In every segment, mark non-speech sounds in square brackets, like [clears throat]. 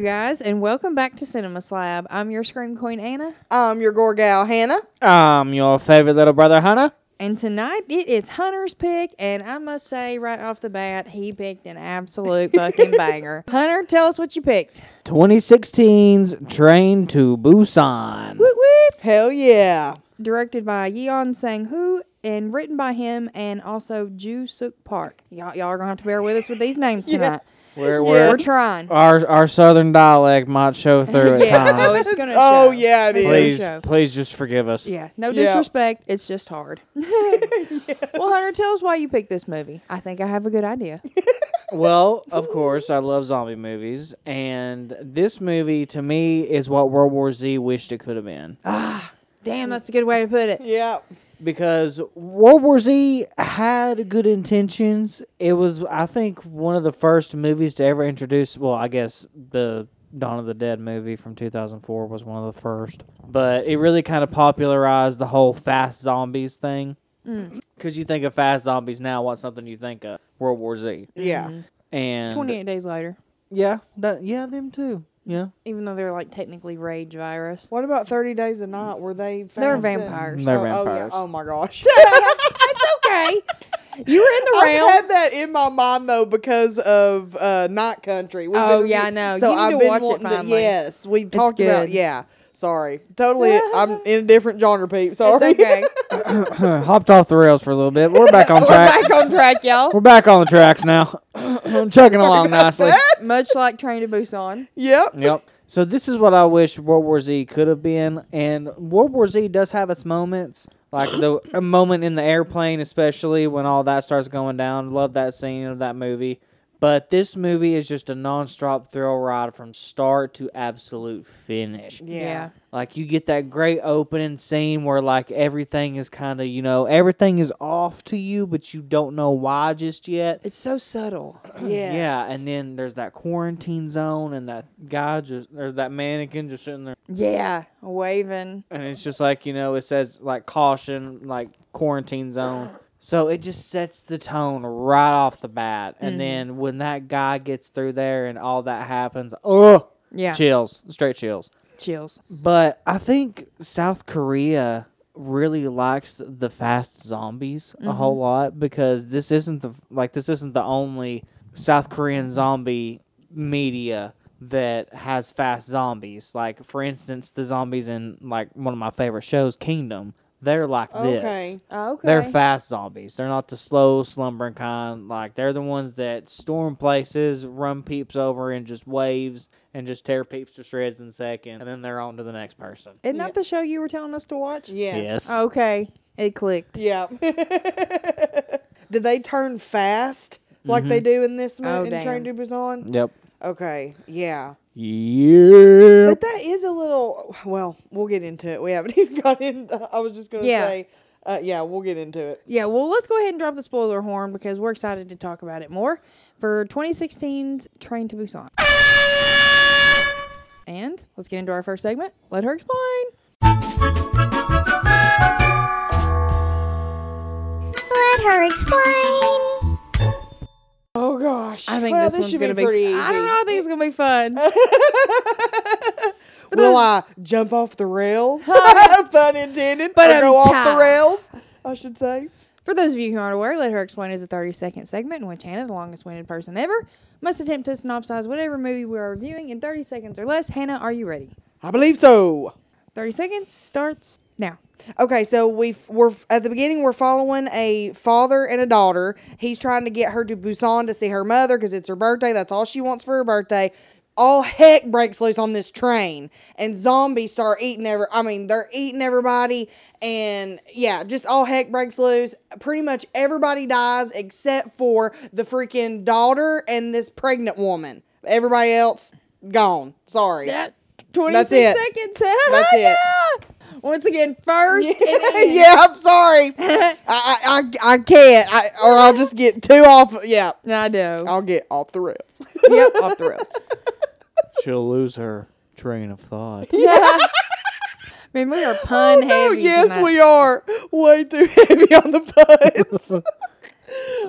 up, you guys, and welcome back to Cinema Slab. I'm your Scream Queen, Anna, I'm your gore gal, Hannah. I'm your favorite little brother, Hunter. and tonight it is Hunter's pick, and I must say right off the bat, he picked an absolute fucking [laughs] banger. Hunter, tell us what you picked. 2016's Train to Busan. Whoop whoop. Hell yeah. Directed by Yeon Sang Hu and written by him and also Ju Suk Park. Y'all, y'all are gonna have to bear with us with these names [laughs] tonight. Yeah. Where We're trying. our our southern dialect might show [laughs] through at yeah, oh, it's gonna. Oh, show. yeah, it It's is. please, please just forgive us. Yeah, no Yeah. disrespect. It's just hard. [laughs] [laughs] Well, Hunter, tell us why you picked this movie. I think I have a good idea. Well, of course, I love zombie movies, and this movie to me is what World War Z wished it could have been. Ah, damn, that's a good way to put it. Yeah. Because World War Z had good intentions. It was, I think, one of the first movies to ever introduce. Well, I guess the Dawn of the Dead movie from 2004 was one of the first, but it really kind of popularized the whole fast zombies thing. Mm. Because you think of fast zombies now, what's something you think of? World War Z. Yeah. Mm-hmm. And 28 days later, yeah, that, yeah, them too. Yeah, even though they're like technically rage virus. What about 30 Days a Night? Were they They were fast and- vampires. They're oh, Oh, yeah. vampires. oh my gosh. [laughs] It's okay. You were in the I've had that in my mind though because of uh, Night Country. We've Oh, been- yeah, I know. So You need I've to been watch it wanting to- yes, we've talked about. Yeah, sorry, totally. I'm [laughs] in a different genre, Pete. Sorry. It's okay. [laughs] [coughs] hopped off the rails for a little bit. We're back on track. [laughs] We're track. back on track, y'all. We're back on the tracks now. I'm chugging along nicely. Much like Train to Busan. yep. Yep. So this is what I wish World War Z could have been, and World War Z does have its moments, like the a moment in the airplane, especially when all that starts going down. Love that scene of that movie. But this movie is just a non-stop thrill ride from start to absolute finish. Yeah. Like you get that great opening scene where like everything is kind of you know everything is off to you, but you don't know why just yet. It's so subtle. [clears throat] yeah. Yeah, and then there's that quarantine zone, and that guy just or that mannequin just sitting there, Yeah, waving. and it's just like you know it says like caution, like quarantine zone. So it just sets the tone right off the bat, and mm-hmm. then when that guy gets through there and all that happens, oh, Yeah, chills, straight chills. chills. But I think South Korea really likes the fast zombies a mm-hmm. whole lot because this isn't the like this isn't the only South Korean zombie media that has fast zombies. Like for instance, the zombies in like one of my favorite shows, Kingdom. They're like this. Okay. Okay. They're fast zombies. They're not the slow slumbering kind. Like they're the ones that storm places, run peeps over in just waves, and just tear peeps to shreds in a second, and then they're on to the next person. Isn't Yeah. that the show you were telling us to watch? Yes. Yes. Okay, it clicked. Yeah. [laughs] Did they turn fast like they mm-hmm. do in this Oh, movie in Train to damn. Busan? Yep. Okay. Yeah. Yeah. But that is a little. Well, we'll get into it. We haven't [laughs] even got in. I was just gonna Yeah. say. Uh, yeah, we'll get into it. Yeah, well, let's go ahead and drop the spoiler horn because we're excited to talk about it more for 2016's Train to Busan. And let's get into our first segment. Let her explain. Let her explain. Oh gosh. I think well, this, this one's gonna be be. I don't know. I think it's gonna be fun. [laughs] Will I jump off the rails? [laughs] [laughs] Pun intended. But or go off the rails. I should say. For those of you who aren't aware, Let Her Explain is a 30 second segment in which Hannah, the longest winded person ever, must attempt to synopsize whatever movie we are reviewing in 30 seconds or less. Hannah, are you ready? I believe so. 30 seconds starts now. Okay, so we we're at the beginning. We're following a father and a daughter. He's trying to get her to Busan to see her mother because it's her birthday. That's all she wants for her birthday. All heck breaks loose on this train, and zombies start eating every. I mean, they're eating everybody, and yeah, just all heck breaks loose. Pretty much everybody dies except for the freaking daughter and this pregnant woman. Everybody else gone. Sorry. That 26 seconds. [laughs] That's it. Yeah. Once again, first [laughs] and yeah, I'm sorry. [laughs] I, I I I can't. I, or I'll just get two off. Yeah, I know. I'll get off the rails. yep, off the [laughs] rails. She'll lose her train of thought. Yeah. Man, we are pun Oh, heavy. yes, tonight. we are way too heavy on the puns.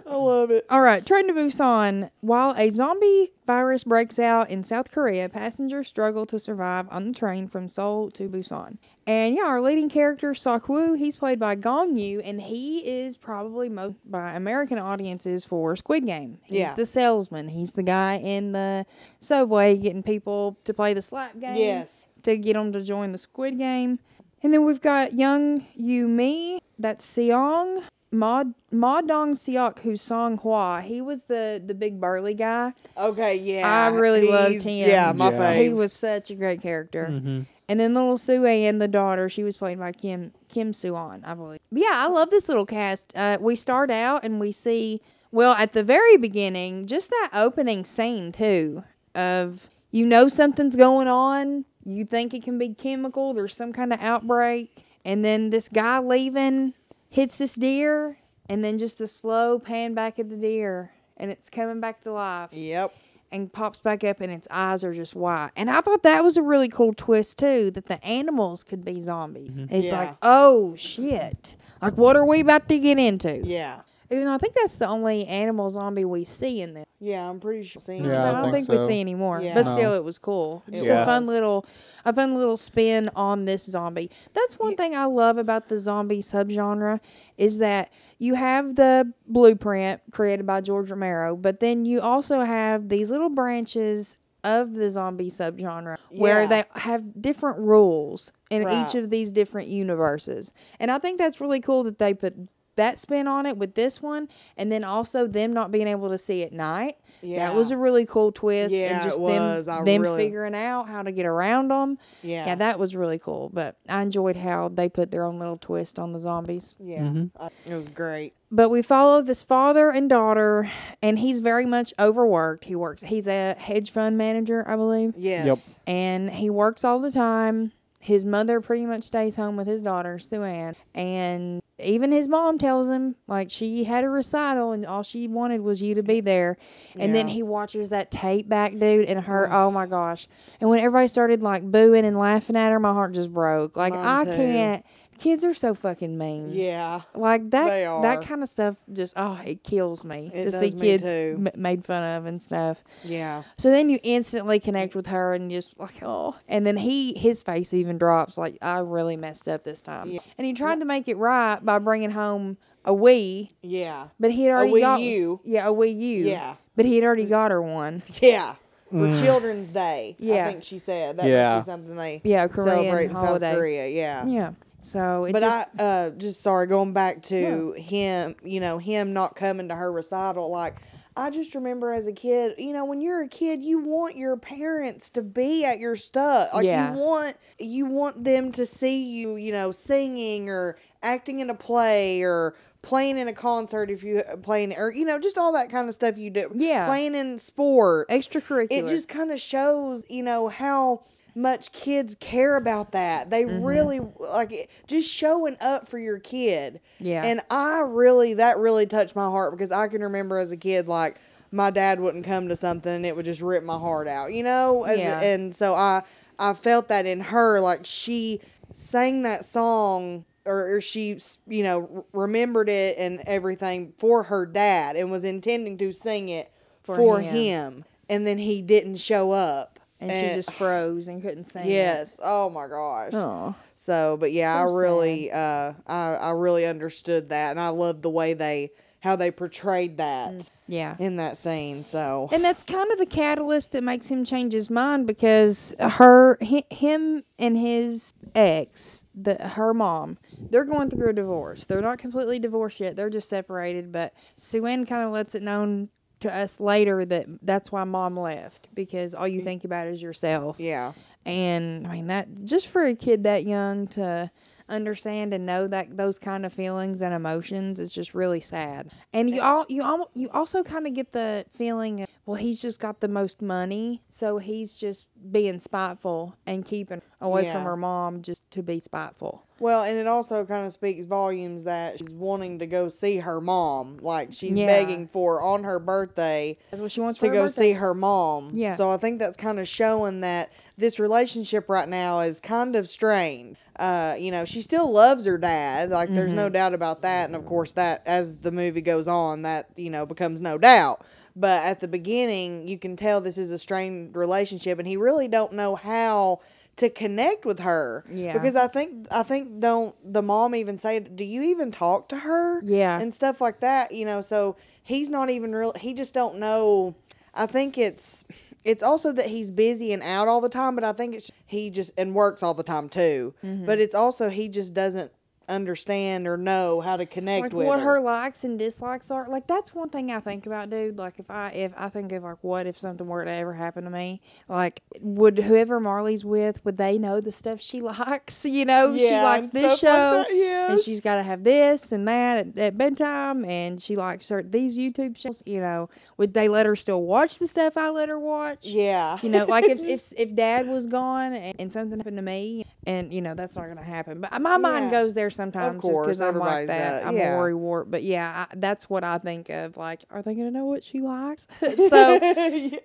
I love it. All right, Train to Busan. While a zombie virus breaks out in South Korea, passengers struggle to survive on the train from Seoul to Busan. And yeah, our leading character, Sok Woo, he's played by Gong Yoo, and he is probably most by American audiences for Squid Game. He's Yeah. the salesman. He's the guy in the subway getting people to play the slap game. Yes. To get them to join the Squid Game. And then we've got Young Yu Mi, that's Seong. Ma, Ma Dong Seok, who's Song Hwa. He was the, the big burly guy. Okay, yeah. I really loved him. Yeah, my Yeah. fave. He was such a great character. Mm-hmm. And then little Sue Ann, the daughter, she was played by Kim Kim Suan, I believe. But yeah, I love this little cast. Uh, we start out and we see, well, at the very beginning, just that opening scene too of you know something's going on, you think it can be chemical, there's some kind of outbreak, and then this guy leaving hits this deer, and then just a slow pan back at the deer, and it's coming back to life Yep. And pops back up and its eyes are just white. And I thought that was a really cool twist too, that the animals could be zombie. Mm-hmm. It's Yeah. like, oh shit. Like what are we about to get into? Yeah. Even though I think that's the only animal zombie we see in this. Yeah, I'm pretty sure. Seeing Yeah, I I don't think think, so. we see anymore. Yeah. But No. still it was cool. Just Yeah. a fun little a fun little spin on this zombie. That's one Ye- thing I love about the zombie subgenre is that you have the blueprint created by George Romero, but then you also have these little branches of the zombie subgenre where Yeah. they have different rules in Right. each of these different universes. And I think that's really cool that they put that spin on it with this one and then also them not being able to see at night. That was a really cool twist Yeah, and just it was. them I them really- figuring out how to get around them. Yeah. Yeah, that was really cool. But I enjoyed how they put their own little twist on the zombies. Yeah. Mhm. I- it was great. But we follow this father and daughter, and he's very much overworked. He works. He's a hedge fund manager, I believe, Yes. and he works all the time. His mother pretty much stays home with his daughter, Sue Ann, and even his mom tells him like she had a recital and all she wanted was you to be there. And then he watches that tape back, dude, and her. Oh my gosh! And when everybody started like booing and laughing at her, my heart just broke. Like Mine I too. can't. Kids are so fucking mean. Yeah. Like that They are. that kind of stuff just oh it kills me It to see me kids too. m- made fun of and stuff. Yeah. So then you instantly connect with her and just like oh and then he his face even drops like I really messed up this time. Yeah. And he tried to make it right by bringing home a Wii, Yeah. but he had already Wii got U. Yeah, a Wii U. Yeah. But he had already got her one. [laughs] Yeah. For mm. Children's Day. Yeah. I think she said. That Yeah. must be something they Yeah, Korean celebrate in holiday. South Korea. Yeah. Yeah. So it But just I uh just sorry going back to him, you know, him not coming to her recital like I just remember as a kid, you know, when you're a kid, you want your parents to be at your stuff. Like Yeah. you want you want them to see you, you know, singing or acting in a play or playing in a concert if you playing or you know, just all that kind of stuff you do. Yeah. Playing in sports. extracurricular. It just kind of shows, you know, how much kids care about that. They Mm-hmm. really like it, just showing up for your kid. Yeah. And I really that really touched my heart because I can remember as a kid like my dad wouldn't come to something and it would just rip my heart out, you know? As, Yeah. And so I I felt that in her like she sang that song or, or she you know remembered it and everything for her dad and was intending to sing it For for, him. him. and then he didn't show up and she just froze and couldn't [sighs] sing. it. yes oh my gosh Oh. so but yeah So i really uh I, I really understood that and i loved the way they how they portrayed that Yeah. in that scene so And that's kind of the catalyst that makes him change his mind because her, hi, him, and his ex, the her mom, they're going through a divorce. They're not completely divorced yet. They're just separated. But Suen kind of lets it known to us later that that's why mom left because all you mm-hmm. think about is yourself. yeah And I mean that just for a kid that young to understand and know that those kind of feelings and emotions is just really sad. And you eh. all you all you also kind of get the feeling well he's just got the most money, so he's just being spiteful and keeping away Yeah. from her mom just to be spiteful. Well, and it also kind of speaks volumes that she's wanting to go see her mom. Like she's Yeah. begging for on her birthday That's what she wants to go birthday. see her mom. Yeah. So I think that's kind of showing that this relationship right now is kind of strained. Uh, you know, she still loves her dad. Like there's Mm-hmm. no doubt about that. And of course that as the movie goes on, that, you know, becomes no doubt. But at the beginning, you can tell this is a strained relationship and he really don't know how to connect with her. Yeah. Because I think I think don't the mom even say do you even talk to her? Yeah. And stuff like that, you know, so he's not even real he just don't know I think it's it's also that he's busy and out all the time, but I think it's he just and works all the time too. Mm-hmm. But it's also he just doesn't understand or know how to connect like with what her. her likes and dislikes are. Like that's one thing I think about, dude. Like if I if I think of like what if something were to ever happen to me, like would whoever Marley's with would they know the stuff she [laughs] likes? You know, she likes this stuff like show, and she's got to have this and that at, at bedtime, and she likes her these YouTube shows. You know, would they let her still watch the stuff I let her watch? yeah. You know, like if [laughs] if, if dad was gone and, and something happened to me, and you know that's not gonna happen. But my mind Yeah. goes there sometimes just course, because I'm like that. that, I'm yeah. a worry wart. But yeah, I, that's what I think of. Like, are they gonna know what she likes? [laughs] [laughs] so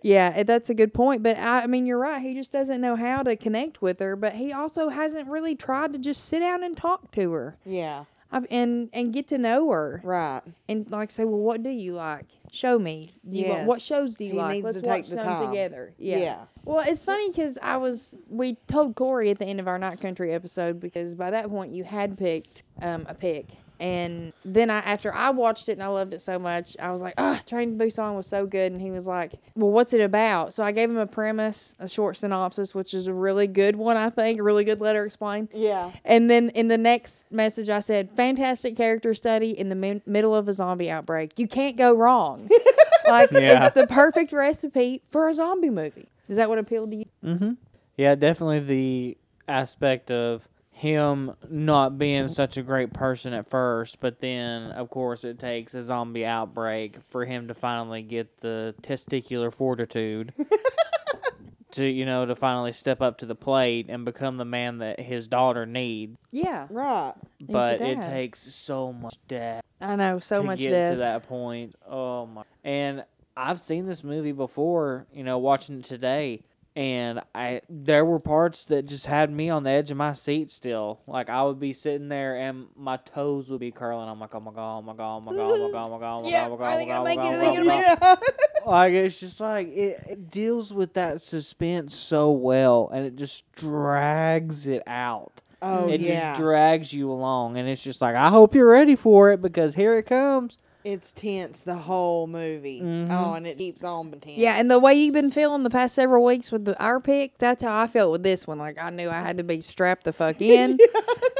yeah, it- that's a good point. But I, I mean, you're right. He just doesn't know how to connect with her. But he also hasn't really tried to just sit down and talk to her. yeah. I've, and and get to know her Right. and like say, well, what do you like? Show me. Do you want, what shows do you He like? Let's to watch some time. together. Yeah. Yeah. Well, it's funny because I was we told Corey at the end of our Night Country episode because by that point you had picked um, a pick. And then I, after I watched it and I loved it so much, I was like, "Oh, Train to Busan was so good." And he was like, "Well, what's it about?" So I gave him a premise, a short synopsis, which is a really good one, I think, a really good Let Her Explain. Yeah. And then in the next message, I said, "Fantastic character study in the mi- middle of a zombie outbreak. You can't go wrong. [laughs] like Yeah. it's the perfect recipe for a zombie movie." Is that what appealed to you? Mm-hmm. Yeah, definitely the aspect of him not being such a great person at first, but then of course it takes a zombie outbreak for him to finally get the testicular fortitude [laughs] to you know to finally step up to the plate and become the man that his daughter needs. Yeah, Right. But it takes so much death I know so to much get death. to that point. Oh my! And I've seen this movie before. You know, watching it today, and I there were parts that just had me on the edge of my seat. Still, like I would be sitting there and my toes would be curling. I'm like, oh my god, oh my god, oh my god, oh my god, oh my god, oh my god, oh my god, oh my make god, it? oh Are my god, oh make my it? god. Like it's just like it, it deals with that suspense so well, and it just drags it out. Oh it yeah. just drags you along, and it's just like I hope you're ready for it because here it comes. It's tense the whole movie. Mhm. Oh, and it keeps on being tense. Yeah, and the way you've been feeling the past several weeks with the our pick, that's how I felt with this one. Like I knew I had to be strapped the fuck [laughs] in.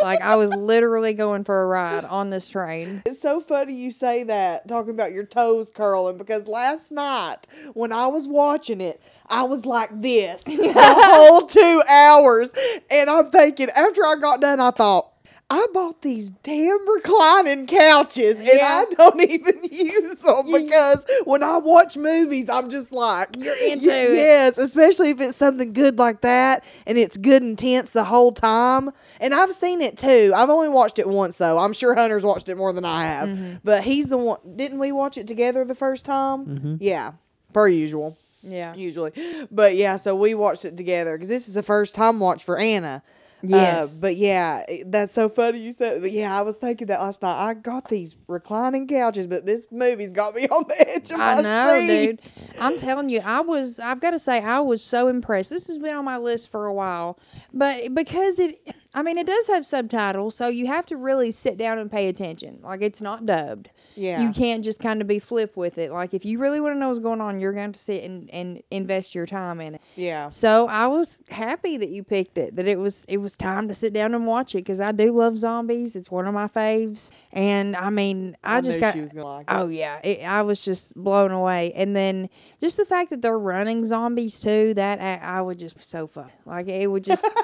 like I was literally going for a ride on this train. It's so funny you say that, talking about your toes curling, because last night when I was watching it, I was like this [laughs] the whole two hours. And I'm thinking, after I got done, I thought, I bought these damn reclining couches and Yeah. I don't [laughs] even use them because when I watch movies, I'm just like, You're into "Y- it." Yes, especially if it's something good like that and it's good and tense the whole time. And I've seen it too. I've only watched it once though. I'm sure Hunter's watched it more than I have. Mm-hmm. But he's the one. Didn't we watch it together the first time? Mm-hmm. Yeah, per usual. Yeah. Usually, but yeah. So we watched it together because this is the first time watch for Anna. Yes. Uh, but yeah, that's so funny you said. But yeah, I was thinking that last night. I got these reclining couches, but this movie's got me [laughs] on the edge of I my know, seat. dude. I'm telling you, I was. I've got to say, I was so impressed. This has been on my list for a while, but because it, I mean, it does have subtitles, so you have to really sit down and pay attention. Like it's not dubbed. Yeah. You can't just kind of be flip with it. Like if you really want to know what's going on, you're going to sit and, and invest your time in it. Yeah. So I was happy that you picked it. That it was it was time to sit down and watch it because I do love zombies. It's one of my faves, and I mean, I, I just got she was gonna like oh, it. oh yeah, it, I was just blown away. And then just the fact that they're running zombies too, that I, I would just so fun. Like it would just. [laughs]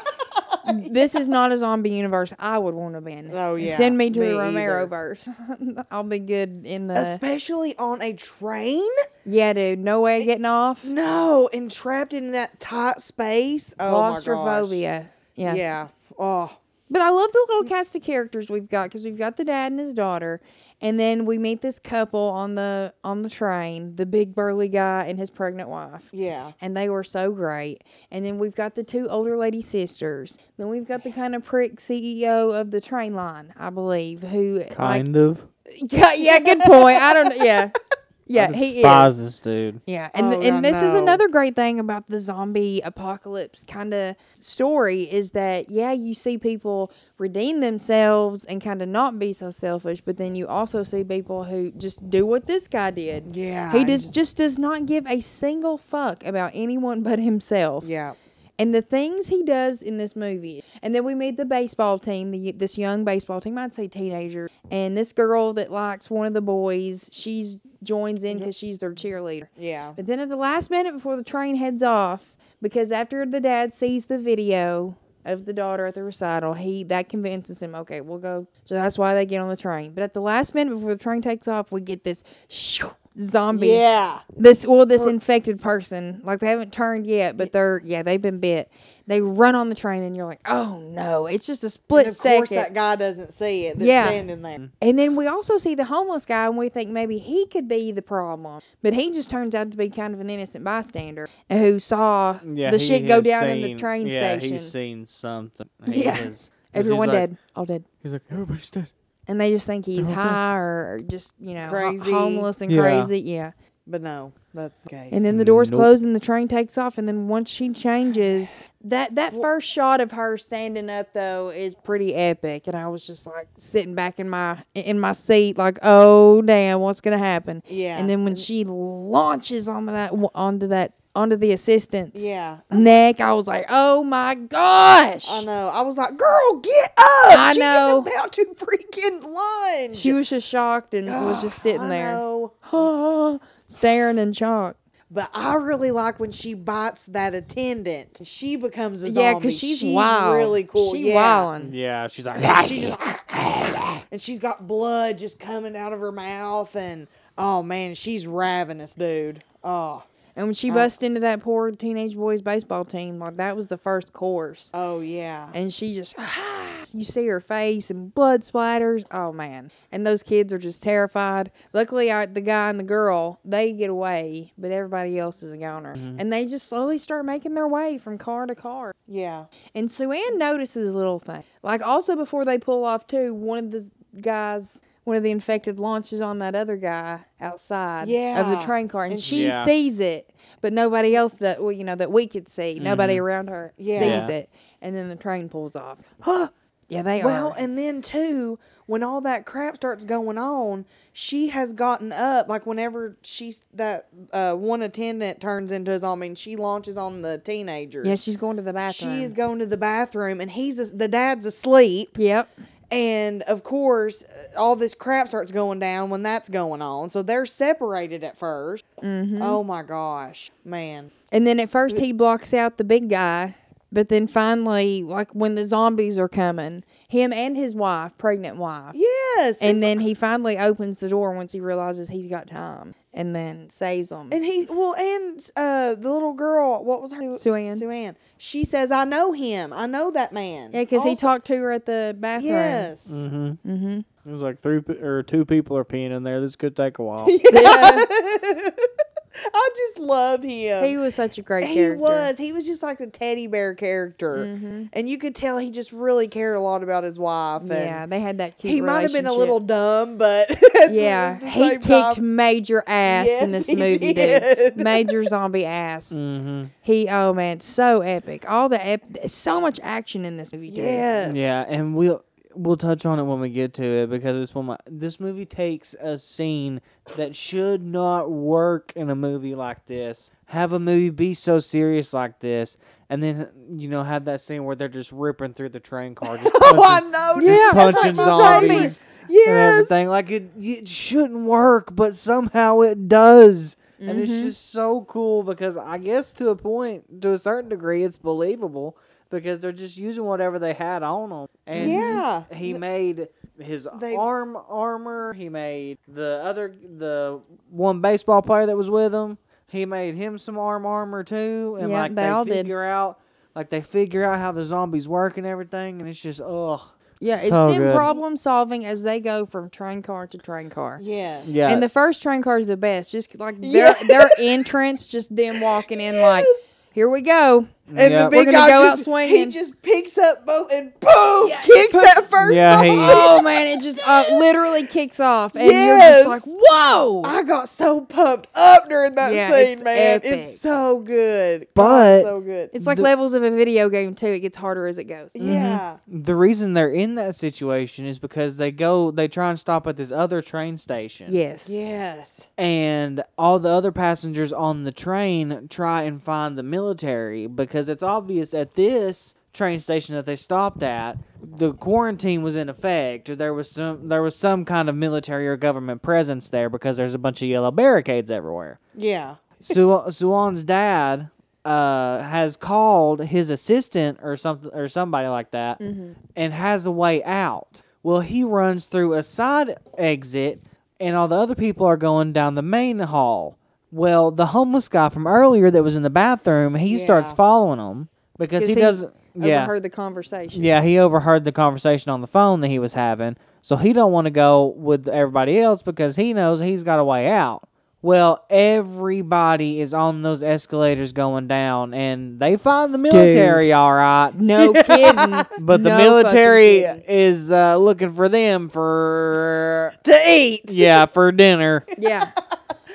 [laughs] this is not a zombie universe I would want to be in. Oh, yeah. Send me to Me the Romero either. verse. [laughs] I'll be good in the. Especially on a train? yeah, dude. No way of getting off. No, and trapped in that tight space. Oh. Claustrophobia. Yeah. Yeah. Oh. But I love the little cast of characters we've got because we've got the dad and his daughter, and then we meet this couple on the on the train, the big burly guy and his pregnant wife. Yeah. and they were so great. And then we've got the two older lady sisters. Then we've got the kind of prick CEO of the train line, I believe, who Kind of. [laughs] like yeah, good point. I don't yeah. Yeah, I he is. this dude. Yeah, and Oh, th- and I this is know. another great thing about the zombie apocalypse kind of story is that yeah, you see people redeem themselves and kind of not be so selfish, but then you also see people who just do what this guy did. Yeah. He and does just does not give a single fuck about anyone but himself. Yeah. And the things he does in this movie. And then we meet the baseball team, the this young baseball team, I'd say teenager. And this girl that likes one of the boys, she's joins in because she's their cheerleader. Yeah. But then at the last minute before the train heads off, because after the dad sees the video of the daughter at the recital, he that convinces him, okay, we'll go. So that's why they get on the train. But at the last minute before the train takes off, we get this shoo, zombie Yeah. this well this infected person like they haven't turned yet but they're yeah they've been bit they run on the train and you're like oh no it's just a split And of course, second that guy doesn't see it. That's Yeah. standing there. Mm-hmm. and then we also see the homeless guy and we think maybe he could be the problem but he just turns out to be kind of an innocent bystander who saw Yeah, the he shit go has down in the train yeah, station he's seen something. He Yeah. has- 'cause everyone he's like- dead all dead He's like, everybody's dead. And they just think he's They're all dead. high or just you know ho- Crazy. homeless and Yeah. crazy yeah But no, that's the case. And then the doors Nope. close and the train takes off. And then once she changes, that that first shot of her standing up though is pretty epic. And I was just like sitting back in my in my seat, like, oh damn, what's gonna happen? Yeah. And then when she launches onto that onto that onto the assistant's Yeah. neck, I was like, oh my gosh. I know. I was like, girl, get up. I She's know. about to [laughs] freaking lunge. She was just shocked and was just [sighs] sitting I there, know. [gasps] staring in shock. But I really like when she bites that attendant. She becomes a zombie. Yeah, because she's, wild. really cool. She yeah. wildin'. Yeah, she's like, She [laughs] just, [laughs] and she's got blood just coming out of her mouth, and oh man, she's ravenous, dude. Oh, And when she Uh, busted into that poor teenage boy's baseball team, like that was the first course. oh yeah. And she just, [sighs] you see her face and blood splatters. Oh man! And those kids are just terrified. Luckily, I, the guy and the girl they get away, but everybody else is a goner. And they just slowly start making their way from car to car. Yeah. And Sue Ann notices a little thing. Like also before they pull off too, one of the guys, one of the infected launches on that other guy outside of the train car, and, And she Yeah. sees it, but nobody else that well, you know that we could see. Nobody around her Yeah. sees Yeah. it, and then the train pulls off. Huh? [gasps] Yeah, they Well, are. and then too, when all that crap starts going on, she has gotten up. Like whenever she's that uh, one attendant turns into a zombie, and she launches on the teenagers. yeah, she's going to the bathroom. She is going to the bathroom, and he's as- the dad's asleep. Yep. And of course, all this crap starts going down when that's going on. So they're separated at 1st Mm-hmm. Oh my gosh, man! And then at first he blocks out the big guy, but then finally, like when the zombies are coming, him and his wife, pregnant wife, Yes, and then he finally opens the door once he realizes he's got time, and then saves them. and he well, and uh, the little girl, what was her Sue Ann. Sue Ann. She says, "I know him. I know that man." Yeah, because he Also- talked to her at the bathroom. Yes. mm-hmm. Mm-hmm. It was like three pe- or two people are peeing in there. This could take a while. [laughs] [laughs] [laughs] [laughs] I just love him. he was such a great character. He character. was. He was just like a teddy bear character, Mhm. and you could tell he just really cared a lot about his wife. And Yeah, they had that cute he might have been a little dumb, but [laughs] Yeah, he same kicked time- major ass in this movie, dude. did. [laughs] Major zombie ass. mm-hmm. He, oh man, so epic. All the ep- so much action in this movie, dude. Yes. Yeah, and we'll we'll touch on it when we get to it because it's one of my this movie takes a scene that should not work in a movie like this. Have a movie be so serious like this, and then you know have that scene where they're just ripping through the train car, just [laughs] Oh, I punching, know. just Yeah, punching that's zombies and Yes. everything. Like it, it shouldn't work, but somehow it does. And it's Mhm. just so cool because I guess to a point, to a certain degree, it's believable because they're just using whatever they had on them. And Yeah. he made his They- arm armor. He made the other the one baseball player that was with him. He made him some arm armor too, and Yep, like they they, all did. figure out like they figure out how the zombies work and everything, and it's just ugh. Yeah, it's So them good. problem solving as they go from train car to train car. Yes. Yeah. And the first train car is the best. Just like their Yes. their entrance, just them walking in like, here we go. And Yep. the big guy go out just, swinging. he just picks up both and boom, kicks that first Yeah, zombie. he- [laughs] Oh man, it just uh, literally kicks off, and you're just like, whoa. I got so pumped up during that Yeah, scene, it's man. epic. It's so good. God, But- so good. It's like The- levels of a video game too. It gets harder as it goes. yeah. The reason they're in that situation is because they go they try and stop at this other train station. Yes. Yes. and all the other passengers on the train try and find the military because it's obvious at this train station that they stopped at the quarantine was in effect or there was some there was some kind of military or government presence there because there's a bunch of yellow barricades everywhere Yeah. [laughs] Su- Suwan's dad uh, has called his assistant or something or somebody like that and has a way out. Well, he runs through a side exit, and all the other people are going down the main hall. Well, the homeless guy from earlier that was in the bathroom, he starts following him because 'Cause he he doesn't. Yeah, Overheard the conversation. yeah, he overheard the conversation on the phone that he was having, so he don't want to go with everybody else because he knows he's got a way out. Well, everybody is on those escalators going down, and they find the military all right, No [laughs] kidding. but the No military fucking kidding. is uh, looking for them for To eat. yeah for dinner. Yeah. [laughs]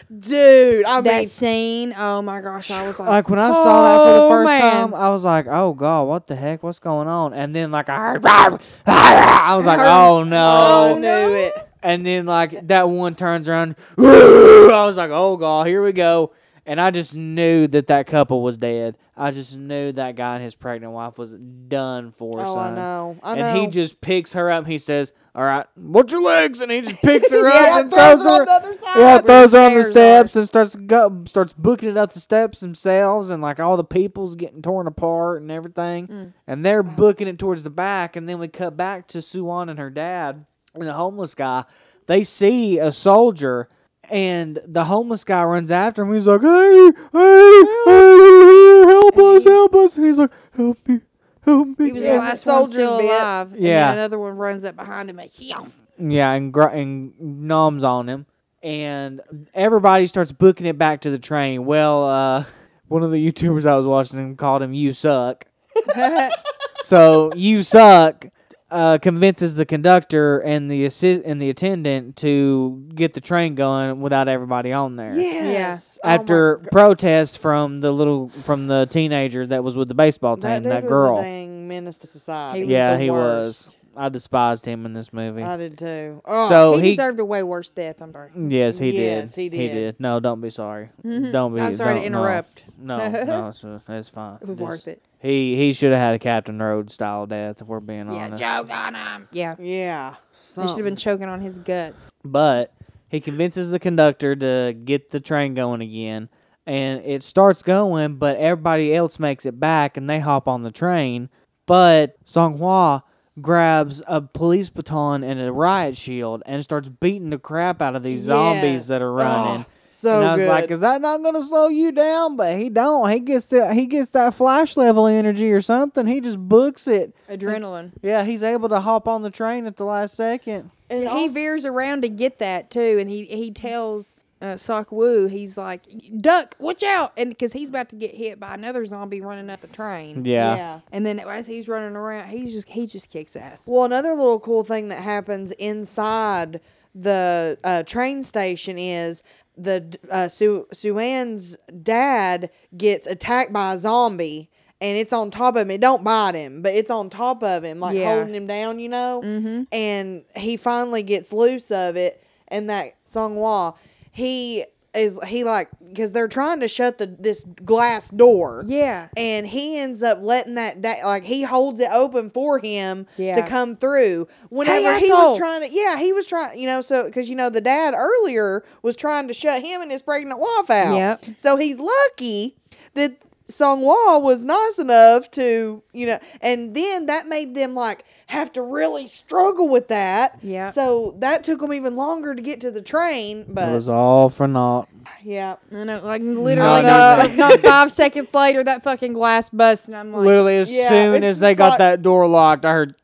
Dude, I that mean, scene. Oh my gosh, I was like, Like when I saw that for the Oh, first man. time, I was like, "Oh God, what the heck? What's going on?" And then like I heard, [laughs] I was like, "Oh no!" I knew it. And then like that one turns around. [laughs] I was like, "Oh god, here we go!" And I just knew that that couple was dead. I just knew that guy and his pregnant wife was done for. Oh, I know. I and know. he just picks her up. and He says, "All right, what's your legs?" And he just picks [laughs] her Yeah, up and throws her her. on the other side. Yeah, throws her on the steps and starts go, starts booking it up the steps themselves, and like all the people's getting torn apart and everything, Mm. and they're booking it towards the back, and then we cut back to Suwan and her dad and the homeless guy. They see a soldier, and the homeless guy runs after him. He's like, "Hey, hey, hey, help us, help us!" And he's like, "Help me, help me." he was Yeah, the the last one soldier's still bit. alive. And Yeah. then another one runs up behind him. Like, yeah. Yeah, and gr- and noms on him, and everybody starts booking it back to the train. Well, uh, one of the YouTubers I was watching called him "You Suck," [laughs] so "You Suck" uh, convinces the conductor and the assist and the attendant to get the train going without everybody on there. Yes. Oh After God. protest from the little from the teenager that was with the baseball team, that, that, girl. was a dang menace to society. He was yeah, the he worst. was. I despised him in this movie. I did too. Oh, so he, he deserved a way worse death. I'm sorry. Yes, he Yes, did. he did. No, don't be sorry. Don't be. I'm sorry to don't- no. interrupt. No, no, it's, uh, it's fine. It was Just- worth it. He he should have had a Captain Rhodes style death. If we're being Yeah, honest. Yeah, choke on him. Yeah. yeah. They should have been choking on his guts. But he convinces the conductor to get the train going again, and it starts going. But everybody else makes it back, and they hop on the train. But Songhua grabs a police baton and a riot shield and starts beating the crap out of these zombies that are running. Oh, so and I was good. like, "Is that not going to slow you down?" But he don't. He gets that. He gets that flash level energy or something. He just books it. Adrenaline. Yeah, he's able to hop on the train at the last second. And he also- veers around to get that too, and he he tells uh, Sok Woo, he's like, "Duck, watch out!" And because he's about to get hit by another zombie running up the train. Yeah. yeah. And then as he's running around, he's just he just kicks ass. Well, another little cool thing that happens inside the uh, train station is the uh, Su- Suan's dad gets attacked by a zombie. And it's on top of him. It don't bite him, but it's on top of him, like Yeah. holding him down, you know. Mm-hmm. And he finally gets loose of it. And that Song Songhua, he is he like because they're trying to shut the this glass door. Yeah. and he ends up letting that, that like he holds it open for him to come through. Whenever Hey, he was trying to yeah he was trying you know so because you know the dad earlier was trying to shut him and his pregnant wife out. Yep. so he's lucky that Song Hwa was nice enough to, you know, and then that made them like have to really struggle with that. Yeah. So that took them even longer to get to the train. but It was all for naught. yeah, I know, like literally, know. not, not [laughs] five seconds later, that fucking glass bust, and I'm like, Literally, as Yeah, soon as they just got like- that door locked, I heard.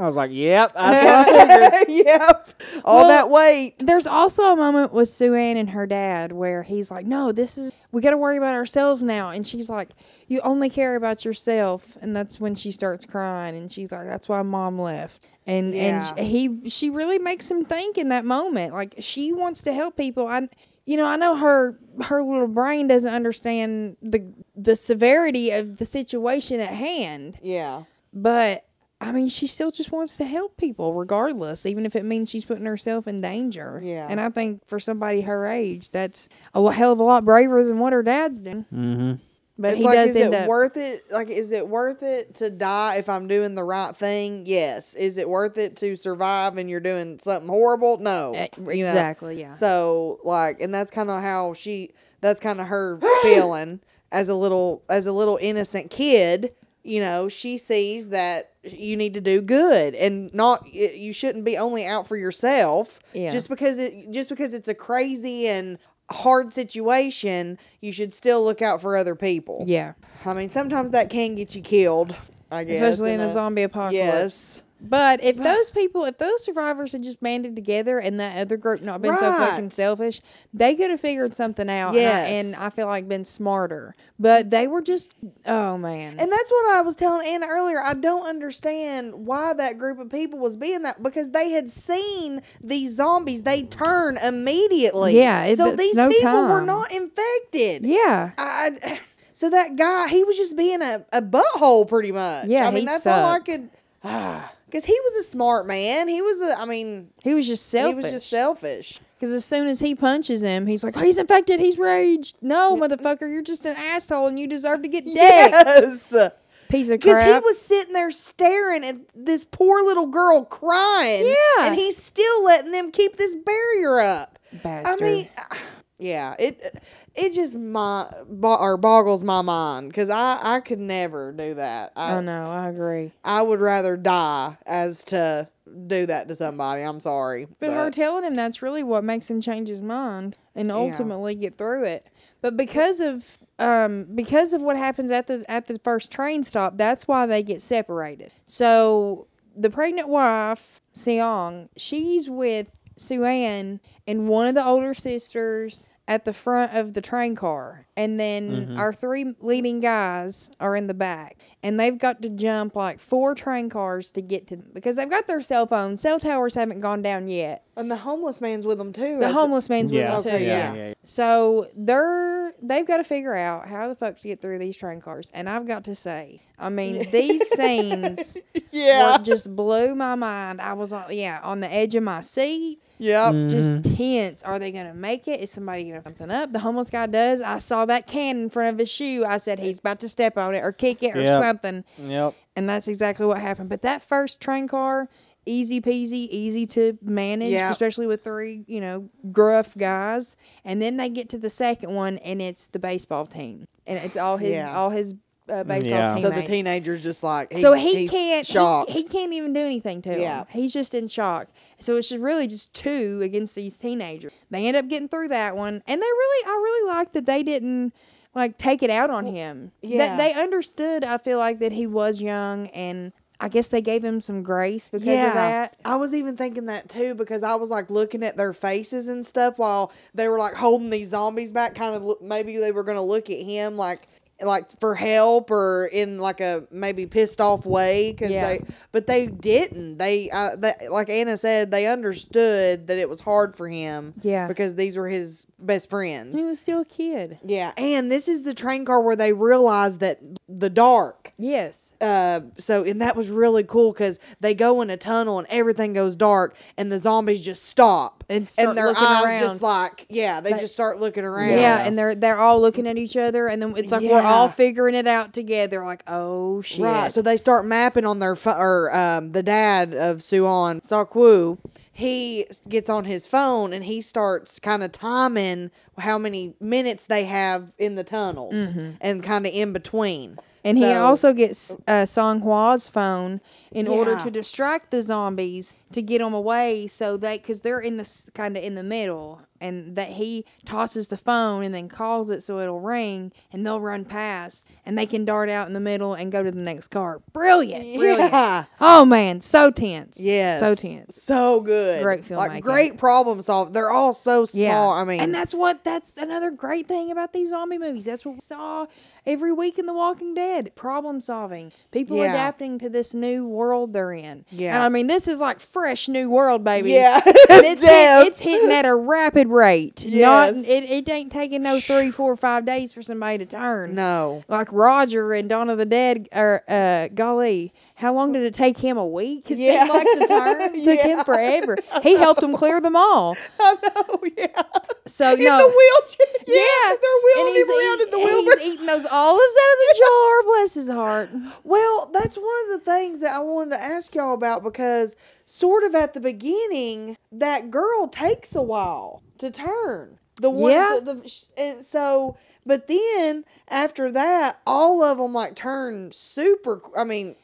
I was like, "Yep, that's what I [laughs] figured." yep. All Well, that weight. There's also a moment with Sue Ann and her dad where he's like, "No, this is we got to worry about ourselves now," and she's like, "You only care about yourself," and that's when she starts crying, and she's like, "That's why mom left." And Yeah. and he she really makes him think in that moment, like she wants to help people. I you know I know her her little brain doesn't understand the the severity of the situation at hand, Yeah. but I mean, she still just wants to help people regardless, even if it means she's putting herself in danger. Yeah. And I think for somebody her age, that's a hell of a lot braver than what her dad's doing. Mm-hmm. But it's he like, does is end it up. worth it? Like, is it worth it to die if I'm doing the right thing? Yes. Is it worth it to survive and you're doing something horrible? No. Eh, You know? exactly, yeah. So, like, and that's kind of how she. That's kind of her feeling as a little as a little innocent kid. You know, she sees that you need to do good and not you shouldn't be only out for yourself. Yeah. Just because it just because it's a crazy and hard situation, you should still look out for other people. yeah. I mean, sometimes that can get you killed. I guess, Especially in a a- zombie apocalypse. Yes. But if those people, if those survivors had just banded together and that other group not been so fucking selfish, they could have figured something out. and I- And I, feel like been smarter. But they were just, oh man. And that's what I was telling Anna earlier. I don't understand why that group of people was being that because they had seen these zombies. They turn immediately. Yeah, it- so these no people were not infected. yeah. I, I- [sighs] so that guy, he was just being a, a butthole pretty much. Yeah, I mean that's all I could. [sighs] Because he was a smart man. He was a. I mean, He was just selfish. he was just selfish. Because as soon as he punches him, he's like, oh, he's infected. He's raged. No, motherfucker, you're just an asshole and you deserve to get [laughs] dead. Yes. Piece of crap. Because he was sitting there staring at this poor little girl crying. Yeah. And he's still letting them keep this barrier up. Bastard. I mean, [sighs] yeah, it it just my bo- or boggles my mind because I I could never do that. I oh, no, I agree. I would rather die as to do that to somebody. I'm sorry, But her telling him that's really what makes him change his mind and ultimately get through it. But because of um because of what happens at the at the first train stop, that's why they get separated. So the pregnant wife, Seong, she's with Suan and one of the older sisters at the front of the train car. And then mm-hmm. our three leading guys are in the back. And they've got to jump like four train cars to get to them because they've got their cell phones. Cell towers haven't gone down yet. and the homeless man's with them too. The I homeless man's Yeah, with them too. Okay, Yeah. yeah. So they're they've got to figure out how the fuck to get through these train cars. And I've got to say, I mean, [laughs] these scenes yeah, were just blew my mind. I was on yeah on the edge of my seat, yep. just mm-hmm. tense. Are they gonna make it? Is somebody gonna something up? The homeless guy does. I saw that can in front of his shoe. I said he's about to step on it or kick it or Yep. something. Yep. And that's exactly what happened. But that first train car, easy peasy, easy to manage, Yeah. especially with three, you know, gruff guys. And then they get to the second one, and it's the baseball team, and it's all his Yeah. all his uh, baseball Yeah. teammates. So the teenager's just like so he he's can't shocked. He, he can't even do anything to Yeah. him. He's just in shock. So it's just really just two against these teenagers. They end up getting through that one, and they really, I really like that they didn't like take it out on him. yeah. That they understood. I feel like that he was young, and I guess they gave him some grace because of that. I was even thinking that too because I was like looking at their faces and stuff while they were like holding these zombies back. Kind of look, maybe they were gonna look at him like like for help or in like a maybe pissed off way because Yeah. they but they didn't they, uh, they like anna said they understood that it was hard for him Yeah. because these were his best friends He was still a kid. yeah and this is the train car where they realized that the dark Yes. uh, so and that was really cool because they go in a tunnel and everything goes dark and the zombies just stop And start their looking eyes around. just like yeah they They- just start looking around Yeah. and they're they're all looking at each other, and then it's like we're all figuring it out together. Like, oh shit. right so they start mapping on their phone or um, the dad of Suan Sakwu he gets on his phone and he starts kind of timing how many minutes they have in the tunnels and kind of in between. And he also gets uh, Song Hua's phone in order to distract the zombies to get them away, so they because they're in the kind of in the middle, and that he tosses the phone and then calls it so it'll ring, and they'll run past, and they can dart out in the middle and go to the next car. Brilliant, brilliant. Yeah. Oh man, so tense. Yes. so tense. So good. Great film Like great problem solving They're all so small. Yeah, I mean, and that's what that's another great thing about these zombie movies. That's what we saw every week in The Walking Dead: problem solving, people Yeah. adapting to this new world they're in. Yeah. and I mean, this is like fresh new world, baby. Yeah. and [laughs] it's hit, it's hitting at a rapid rate. Not it, it ain't taking no three, four, five days for somebody to turn. no. Like Roger and Dawn of the Dead, or uh, golly, how long did it take him? A week? It Yeah. like to turn. [laughs] It took him forever. He helped them clear them all. [laughs] I know. Yeah. So In no, the wheelchair. Yeah, yeah, they're wheeling and he's, him around in the wheelchair. he's eating those olives out of the jar. Bless his heart. Well, that's one of the things that I wanted to ask y'all about because sort of at the beginning, that girl takes a while to turn. The one, Yeah. the, the, and so, but then after that, all of them like turn super. I mean,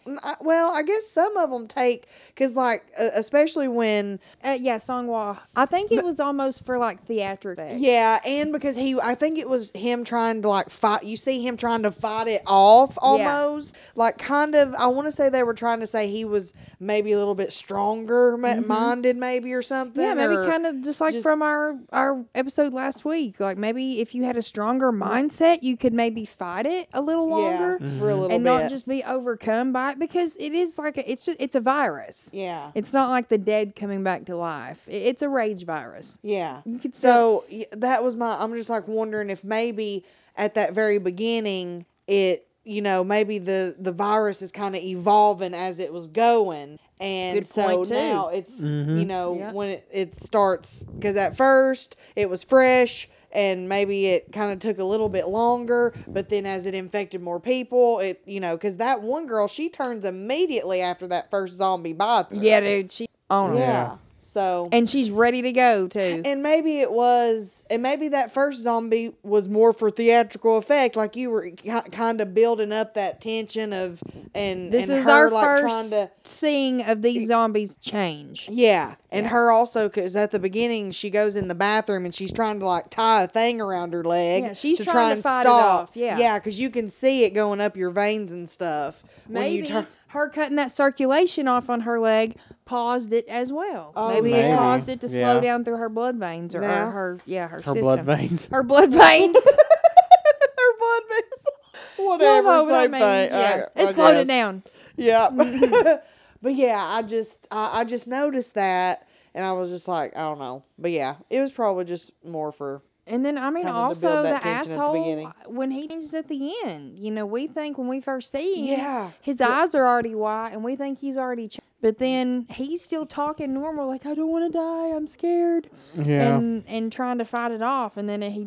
well, I guess some of them take because like, uh, especially when Uh, yeah, Sang-hwa. I think it was almost for like theatrical. Yeah, and because he, I think it was him trying to like fight. You see him trying to fight it off almost, like kind of. I want to say they were trying to say he was maybe a little bit stronger ma- minded, maybe or something. Mm-hmm. Yeah, maybe kind of just like just- from our our episode last week. Like maybe if you had a stronger mindset, you could maybe fight it a little longer yeah, for a mm-hmm. little and bit. not just be overcome by it because it is like a, it's just it's a virus. yeah, It's not like the dead coming back to life. It's a rage virus. yeah. You could So y- that was my. I'm just like wondering if maybe at that very beginning it. You know, maybe the the virus is kind of evolving as it was going, and Good so point, too. now it's mm-hmm. you know Yeah. when it, it starts because at first it was fresh and maybe it kind of took a little bit longer but then as it infected more people it you know because that one girl she turns immediately after that first zombie bites her. yeah, dude. She on yeah. Yeah. So and she's ready to go too. and maybe it was, and maybe that first zombie was more for theatrical effect, like you were kind of building up that tension of, and This and is her our like first trying to, seeing of these zombies change. yeah, and her also because at the beginning she goes in the bathroom and she's trying to like tie a thing around her leg, Yeah, she's to trying try to and fight it stop. off, yeah. yeah, because you can see it going up your veins and stuff when you Maybe turn. Her cutting that circulation off on her leg paused it as well. Oh, maybe, it caused it to slow down through her blood veins or, or Yeah. her yeah her, Her system. blood veins. Her blood veins. [laughs] her blood vessel. No, Whatever, no, but I same mean, thing. yeah, I- it I slowed it down. Yeah. Mm-hmm. [laughs] but yeah, I just I, I just noticed that and I was just like, I don't know. But yeah, it was probably just more for And then I mean, Kinda to also build the that tension at the asshole beginning. when he changes at the end. You know, we think when we first see him, Yeah. his eyes are already white, and we think he's already. Ch- but then he's still talking normal, like I don't want to die, I'm scared, Yeah. and and trying to fight it off, and then he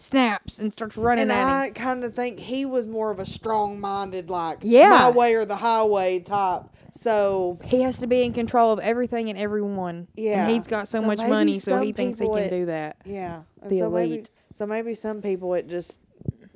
snaps and starts running and at him. I kind of think he was more of a strong minded, like Yeah. my way or the highway type. So He has to be in control of everything and everyone. Yeah. and he's got so, So much money, so he thinks he can it- do that. yeah, and The so maybe elite. so maybe some people it just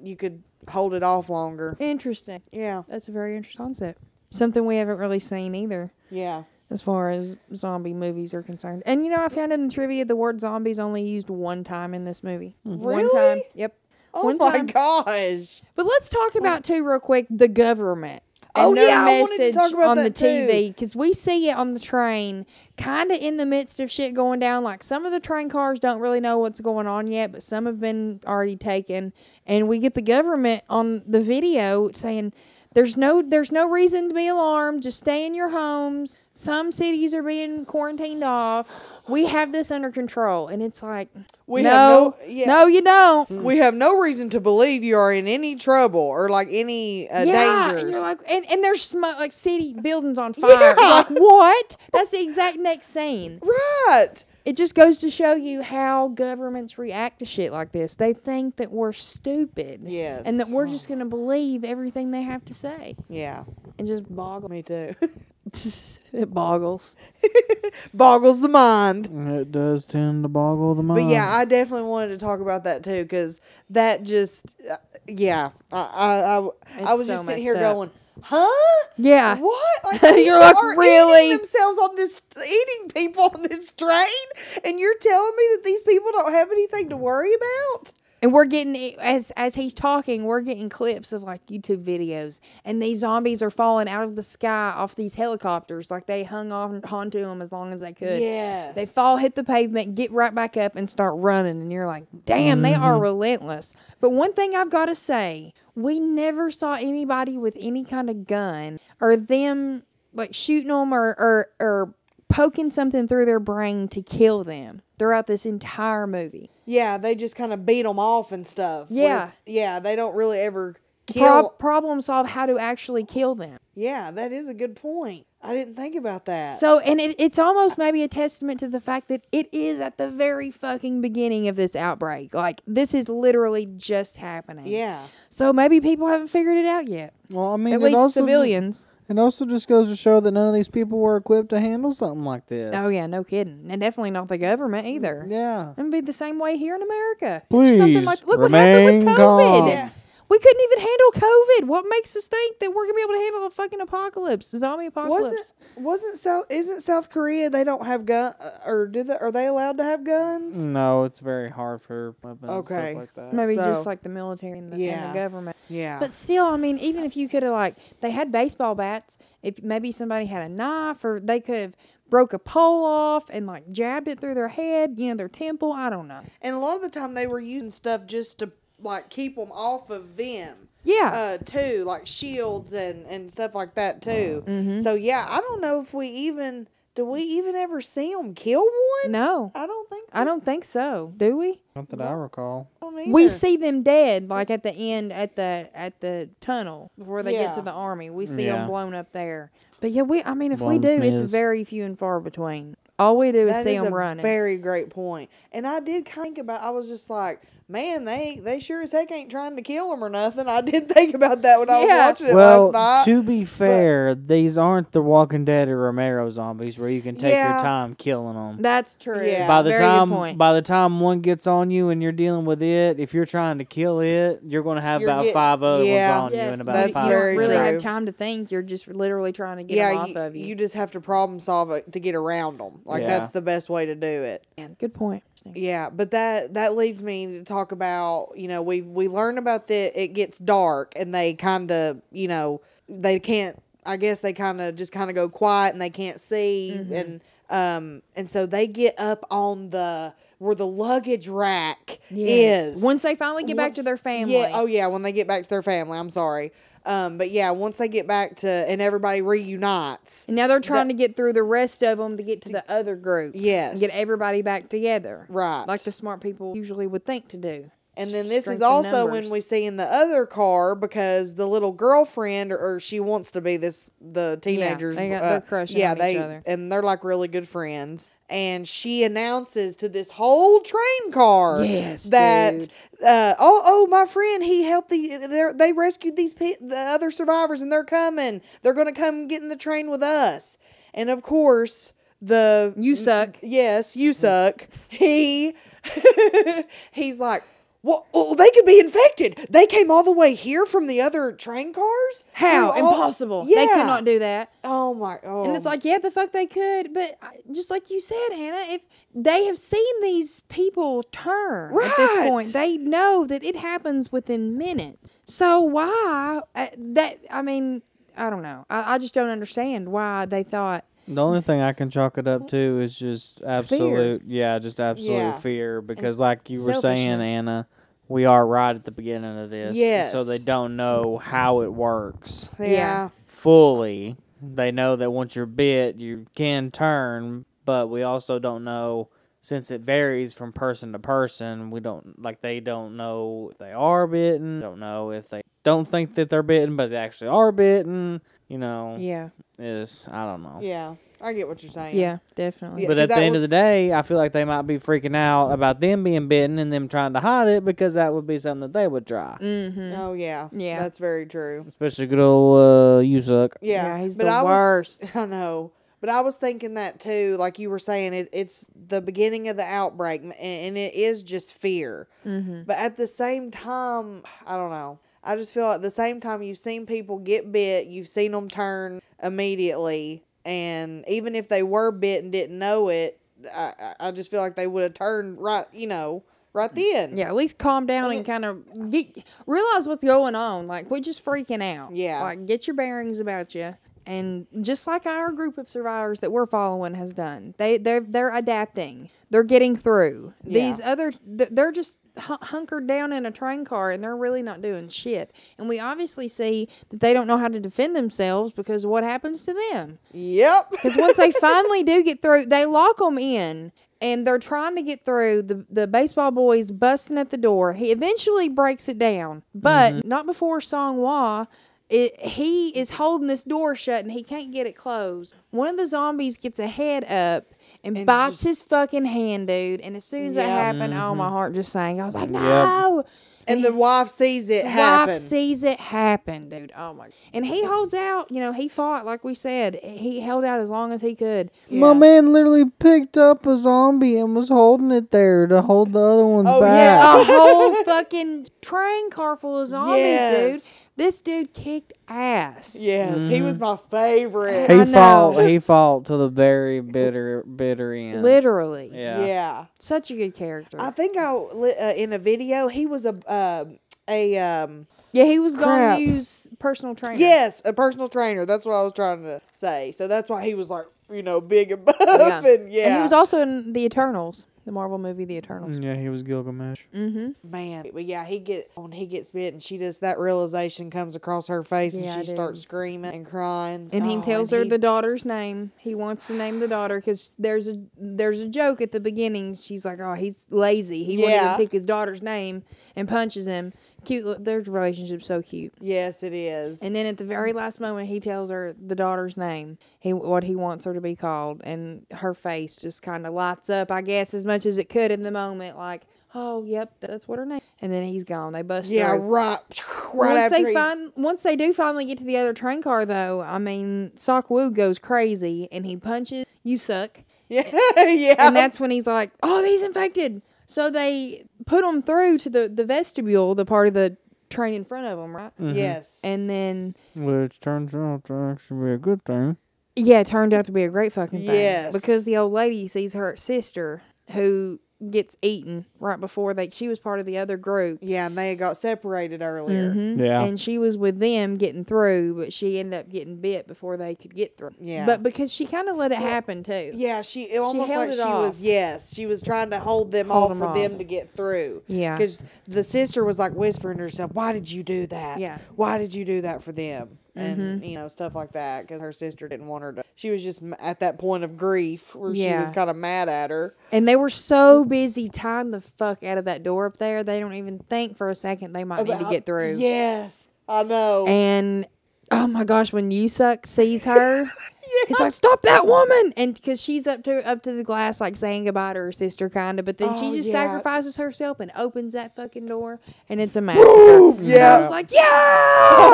you could hold it off longer. Interesting. Yeah, That's a very interesting concept. Something we haven't really seen either. yeah. As far as zombie movies are concerned. And you know, I found in the trivia the word zombies only used one time in this movie. Mm-hmm. One Really? time. Yep. Oh One my time. gosh. But let's talk about too real quick the government. And Oh, yeah, I wanted to message talk about on the that, too. TV because we see it on the train, kind of in the midst of shit going down. Like some of the train cars don't really know what's going on yet, but some have been already taken. And we get the government on the video saying, "There's no, there's no reason to be alarmed. Just stay in your homes. Some cities are being quarantined off. We have this under control." And it's like, We no, have no- yeah. no, you don't. We have no reason to believe you are in any trouble or like any uh, yeah, dangers. and you're like, and, and there's smoke, like city buildings on [laughs] fire. Yeah. Like what? That's the exact next scene. right. It just goes to show you how governments react to shit like this. They think that we're stupid. Yes. And that we're just gonna believe everything they have to say Yeah. and just boggle. Me too. [laughs] it boggles. [laughs] Boggles the mind. It does tend to boggle the mind. But yeah, I definitely wanted to talk about that too because that just, uh, yeah, I, I, I, I was so just sitting here up. going, huh? Yeah. What? [laughs] Like, You're like, really? themselves on this, eating people on this train, and you're telling me that these people don't have anything to worry about? And we're getting as as he's talking, we're getting clips of like YouTube videos, and these zombies are falling out of the sky off these helicopters, like they hung on onto them as long as they could. Yeah, They fall, hit the pavement, get right back up, and start running. And you're like, damn, they are mm-hmm. relentless. But one thing I've got to say, we never saw anybody with any kind of gun or them like shooting them or, or, or poking something through their brain to kill them throughout this entire movie. Yeah, they just kind of beat them off and stuff. with- Yeah. yeah, they don't really ever kill. Prob- problem solve how to actually kill them. yeah, that is a good point. I didn't think about that. So, and it, it's almost maybe a testament to the fact that it is at the very fucking beginning of this outbreak. Like, this is literally just happening. yeah, So maybe people haven't figured it out yet. well, I mean, At it least also civilians. It also just goes to show that none of these people were equipped to handle something like this. Oh yeah, no kidding, and definitely not the government either. Yeah. It'd be the same way here in America. Please Something like look what happened with remain COVID. calm. Yeah. We couldn't even handle COVID. What makes us think that we're gonna be able to handle the fucking apocalypse, the zombie apocalypse? wasn't wasn't South isn't South Korea? They don't have gun, uh, or do they? Are they allowed to have guns? No, it's very hard for weapons Okay. and stuff like that. Maybe just like the military and the, and the government. Yeah, But still, I mean, even if you could have like they had baseball bats, if maybe somebody had a knife or they could have broke a pole off and like jabbed it through their head, you know, their temple. I don't know. and a lot of the time they were using stuff just to like keep them off of them. Yeah. uh, too, like shields and and stuff like that too. Mm-hmm. So yeah, I don't know if we even do we even ever see them kill one. no, I don't think. I don't think so. Do we? Not that I recall. don't We see them dead, like at the end at the at the tunnel before they get to the army. We see Yeah. them blown up there. But yeah, we. I mean, if we Blown do, it's very few and far between. All we do is That see is them a running. very great point. And I did think about. I was just like, man, they they sure as heck ain't trying to kill him or nothing. I [laughs] did think about that when I was watching it Well, last night. to be fair, these aren't the Walking Dead or Romero zombies where you can take Yeah. your time killing them. That's true. Yeah. By the very time good point. by the time one gets on you and you're dealing with it, if you're trying to kill it, you're going to have You're about get- five other yeah. ones on you in about that's five. you very don't really true. have time to think. You're just literally trying to get them yeah, off you, of you. you just have to problem solve it to get around them. Like Yeah. that's the best way to do it. And good point. Yeah, but that that leads me to talk about you know we we learn about that it gets dark and they kind of you know they can't I guess they kind of just kind of go quiet and they can't see Mm-hmm. and um and so they get up on the where the luggage rack is Once they finally get back to their family. Yeah, oh yeah, when they get back to their family. I'm sorry. Um, but yeah, once they get back to and everybody reunites. and now they're trying to get through the rest of them to get to the other group. Yes. Get everybody back together. Right. Like the smart people usually would think to do. And then this is Strength also when we see in the other car because the little girlfriend or, or she wants to be this the teenagers. they got- uh, they're crushing Yeah, on each they other. and they're like really good friends. And she announces to this whole train car Yes, that uh, oh oh my friend he helped the they they rescued these pe- the other survivors and they're coming they're gonna come get in the train with us and of course the You suck. yes you suck he [laughs] he's like well, well, they could be infected. They came all the way here from the other train cars. How? All- Impossible. Yeah. They could not do that. Oh my! Oh. And it's like, yeah, the fuck they could, but just like you said, Hannah, if they have seen these people turn right. at this point, they know that it happens within minutes. So why uh, that? I mean, I don't know. I, I just don't understand why they thought. The only thing I can chalk it up to is just absolute, yeah, just absolute Yeah. fear. Because, like you were saying. Anna, we are right at the beginning of this. So they don't know how it works yeah. fully. They know that once you're bit, you can turn, but we also don't know since it varies from person to person. We don't like they don't know if they are bitten. Don't know if they don't think that they're bitten, but they actually are bitten. You know. Yeah, is I don't know. Yeah, I get what you're saying. Yeah, definitely. Yeah. But 'cause at the end was- of the day, I feel like they might be freaking out about them being bitten and them trying to hide it because that would be something that they would try. Mm-hmm. Oh yeah. Yeah. That's very true. Especially good old uh, you suck. Yeah. Yeah, he's but the I was- worst. [laughs] I know. But I was thinking that too, like you were saying, it, it's the beginning of the outbreak, and, and it is just fear. Mm-hmm. But at the same time, I don't know. I just feel at the same time, you've seen people get bit, you've seen them turn immediately, and even if they were bit and didn't know it, I, I just feel like they would have turned right, you know, right mm. then. Yeah, at least calm down and mm. kind of get realize what's going on. Like, we're just freaking out. Yeah. like get your bearings about you. And just like our group of survivors that we're following has done, they they're they're adapting. They're getting through. These other they're just hunkered down in a train car and they're really not doing shit. And we obviously see that they don't know how to defend themselves because what happens to them. Yep. [laughs] Because once they finally do get through, they lock them in and they're trying to get through. The, the baseball boy's busting at the door. He eventually breaks it down, but mm-hmm. not before Sang-hwa. It, he is holding this door shut and he can't get it closed. One of the zombies gets a head up and, And bites just- his fucking hand, dude. And as soon as that Yeah. happened, oh, my mm-hmm. heart just sank. I was like, no. And the wife sees it The happen. wife sees it happen, dude. Oh my! And he holds out. You know, he fought like we said. He held out as long as he could. My man literally picked up a zombie and was holding it there to hold the other one's Oh, back. yeah. A [laughs] whole fucking train car full of zombies, Yes. dude. This dude kicked ass. Yes, he was my favorite. He I fought. know. He fought to the very bitter, bitter end. Literally, Yeah. yeah. such a good character. I think I li- uh, in a video he was a um a um yeah, he was going to use personal trainer. yes a personal trainer. That's what I was trying to say. So that's why he was like you know big and [laughs] buff Yeah. and yeah. And he was also in the Eternals, the Marvel movie, The Eternals. Yeah, he was Gilgamesh. Mm-hmm. man, but yeah, he get when he gets bit and she does that realization comes across her face Yeah, I and she do. starts screaming and crying. And he Oh, tells and her he- the daughter's name. He wants to name the daughter because there's a there's a joke at the beginning. She's like, "Oh, he's lazy. He won't Yeah. even pick his daughter's name," and punches him. Cute. Their relationship's so cute. Yes, it is. And then at the very last moment, he tells her the daughter's name. He what he wants her to be called, and her face just kind of lights up. I guess as much as it could in the moment, like, "Oh, yep, that's what her name." And then he's gone. They bust yeah, through. right. [sniffs] Right once they he- find, once they do finally get to the other train car, though, I mean, Seok-woo goes crazy and he punches. You suck, yeah, [laughs] yeah. and [laughs] that's when he's like, "Oh, he's infected." So they put him through to the the vestibule, the part of the train in front of him, right? Mm-hmm. yes. And then, Which turns out to actually be a good thing. yeah, it turned out to be a great fucking thing. Yes. because the old lady sees her sister who gets eaten right before they. She was part of the other group. yeah, and they had got separated earlier. Mhm. Yeah. And she was with them getting through, but she ended up getting bit before they could get through. Yeah. But because she kind of let it happen too. Yeah, she it almost held like it she was yes, she was trying to hold them Hold off them for them to get through. Yeah. because the sister was like whispering to herself, "Why did you do that? Yeah. Mm-hmm. why did you do that for them?" And mm-hmm. you know stuff like that because her sister didn't want her to. She was just at that point of grief where she was kind of mad at her. And they were so busy tying the fuck out of that door up there, they don't even think for a second they might need to get through. Yes, I know. And oh my gosh, when Yusuck sees her, [laughs] he's like, "Stop that woman!" And because she's up to up to the glass, like saying goodbye to her sister, kind of. But then Oh, she just yeah. sacrifices herself and opens that fucking door, and it's a massacre. yeah. I was like, "Yeah!" [laughs]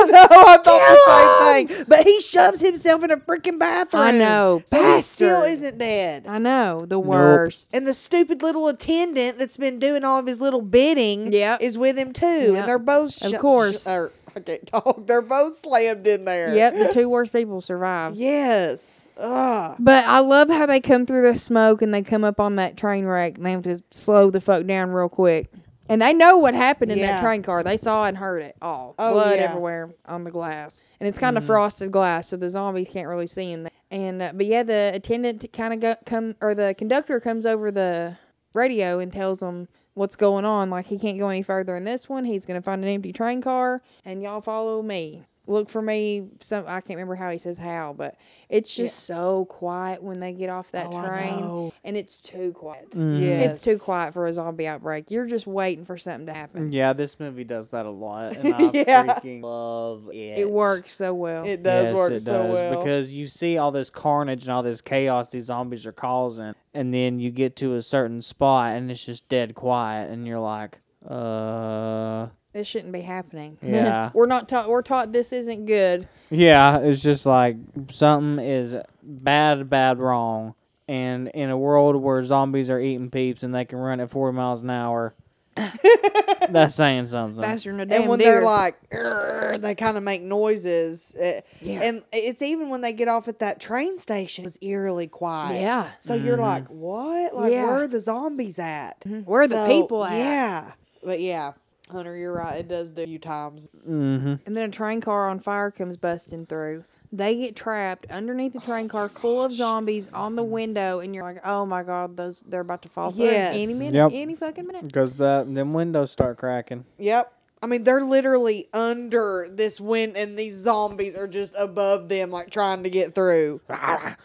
no, I thought the same thing. But he shoves himself in a freaking bathroom. I know, So he still isn't dead. I know the worst. And the stupid little attendant that's been doing all of his little bidding Yep. is with him too. Yep. And they're both Of course. sh- or, I can't talk. [laughs] They're both slammed in there. Yep, the two worst people survive. Yes. Ugh. But I love how they come through the smoke and they come up on that train wreck and they have to slow the fuck down real quick. And they know what happened in Yeah. that train car. They saw and heard it all. Oh, Blood yeah. everywhere on the glass. And it's kind of frosted glass, so the zombies can't really see in there. And uh, but yeah, the attendant kind of come or the conductor comes over the radio and tells them what's going on. Like he can't go any further in this one. He's gonna find an empty train car, and y'all follow me. Look for me. Some I can't remember how he says how, but it's just so quiet when they get off that Oh, I train, know. and it's too quiet. Yes. It's too quiet for a zombie outbreak. You're just waiting for something to happen. Yeah, this movie does that a lot, and [laughs] I Yeah. freaking love it. It works so well. It does yes, work it so does, well. because you see all this carnage and all this chaos these zombies are causing, and then you get to a certain spot and it's just dead quiet, and you're like, uh, this shouldn't be happening. [laughs] Yeah. we're not taught. We're taught this isn't good. yeah, it's just like something is bad, bad, wrong, and in a world where zombies are eating peeps and they can run at 40 miles an hour, [laughs] that's saying something. Faster than a damn and when deer. they're like, "Urgh," they kind of make noises. Uh, Yeah. And it's even when they get off at that train station, it's eerily quiet. Yeah. So you're like, what? Like, Yeah. where are the zombies at? Where are the people at? Yeah. But yeah, Hunter, you're right. It does do a few times. mm-hmm. And then a train car on fire comes busting through. They get trapped underneath the train car full of zombies on the window, and you're like, "Oh my god, those they're about to fall through any minute, Yep. any fucking minute." Because the them windows start cracking. Yep. I mean, they're literally under this wind, and these zombies are just above them, like trying to get through.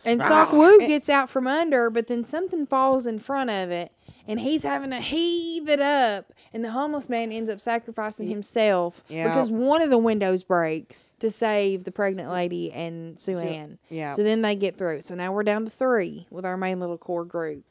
And Seok-woo gets out from under, but then something falls in front of it, and he's having to heave it up, and the homeless man ends up sacrificing himself Yeah. because one of the windows breaks to save the pregnant lady and Su-an. yeah. So then they get through. So now we're down to three with our main little core group.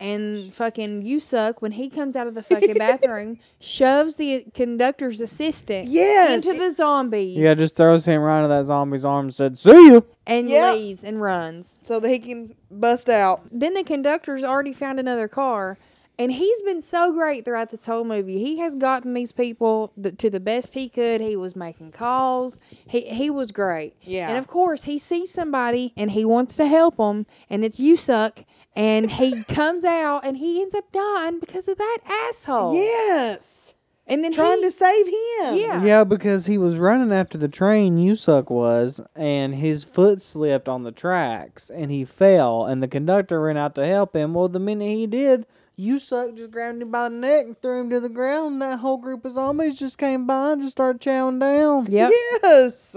And fucking you suck when he comes out of the fucking bathroom, [laughs] shoves the conductor's assistant Yes. into the zombies Yeah, just throws him right into that zombie's arm and said, "See you." and Yep. leaves and runs. So that he can bust out. then the conductor's already found another car and he's been so great throughout this whole movie he has gotten these people th- to the best he could he was making calls he, he was great Yeah. and of course he sees somebody and he wants to help them and it's you suck and he comes out and he ends up dying because of that asshole Yes. and then Trying he, to save him. yeah Yeah, because he was running after the train, Yusuck was, and his foot slipped on the tracks and he fell, and the conductor ran out to help him. Well, the minute he did, Yusuck just grabbed him by the neck and threw him to the ground, and that whole group of zombies just came by and just started chowing down. yep Yes.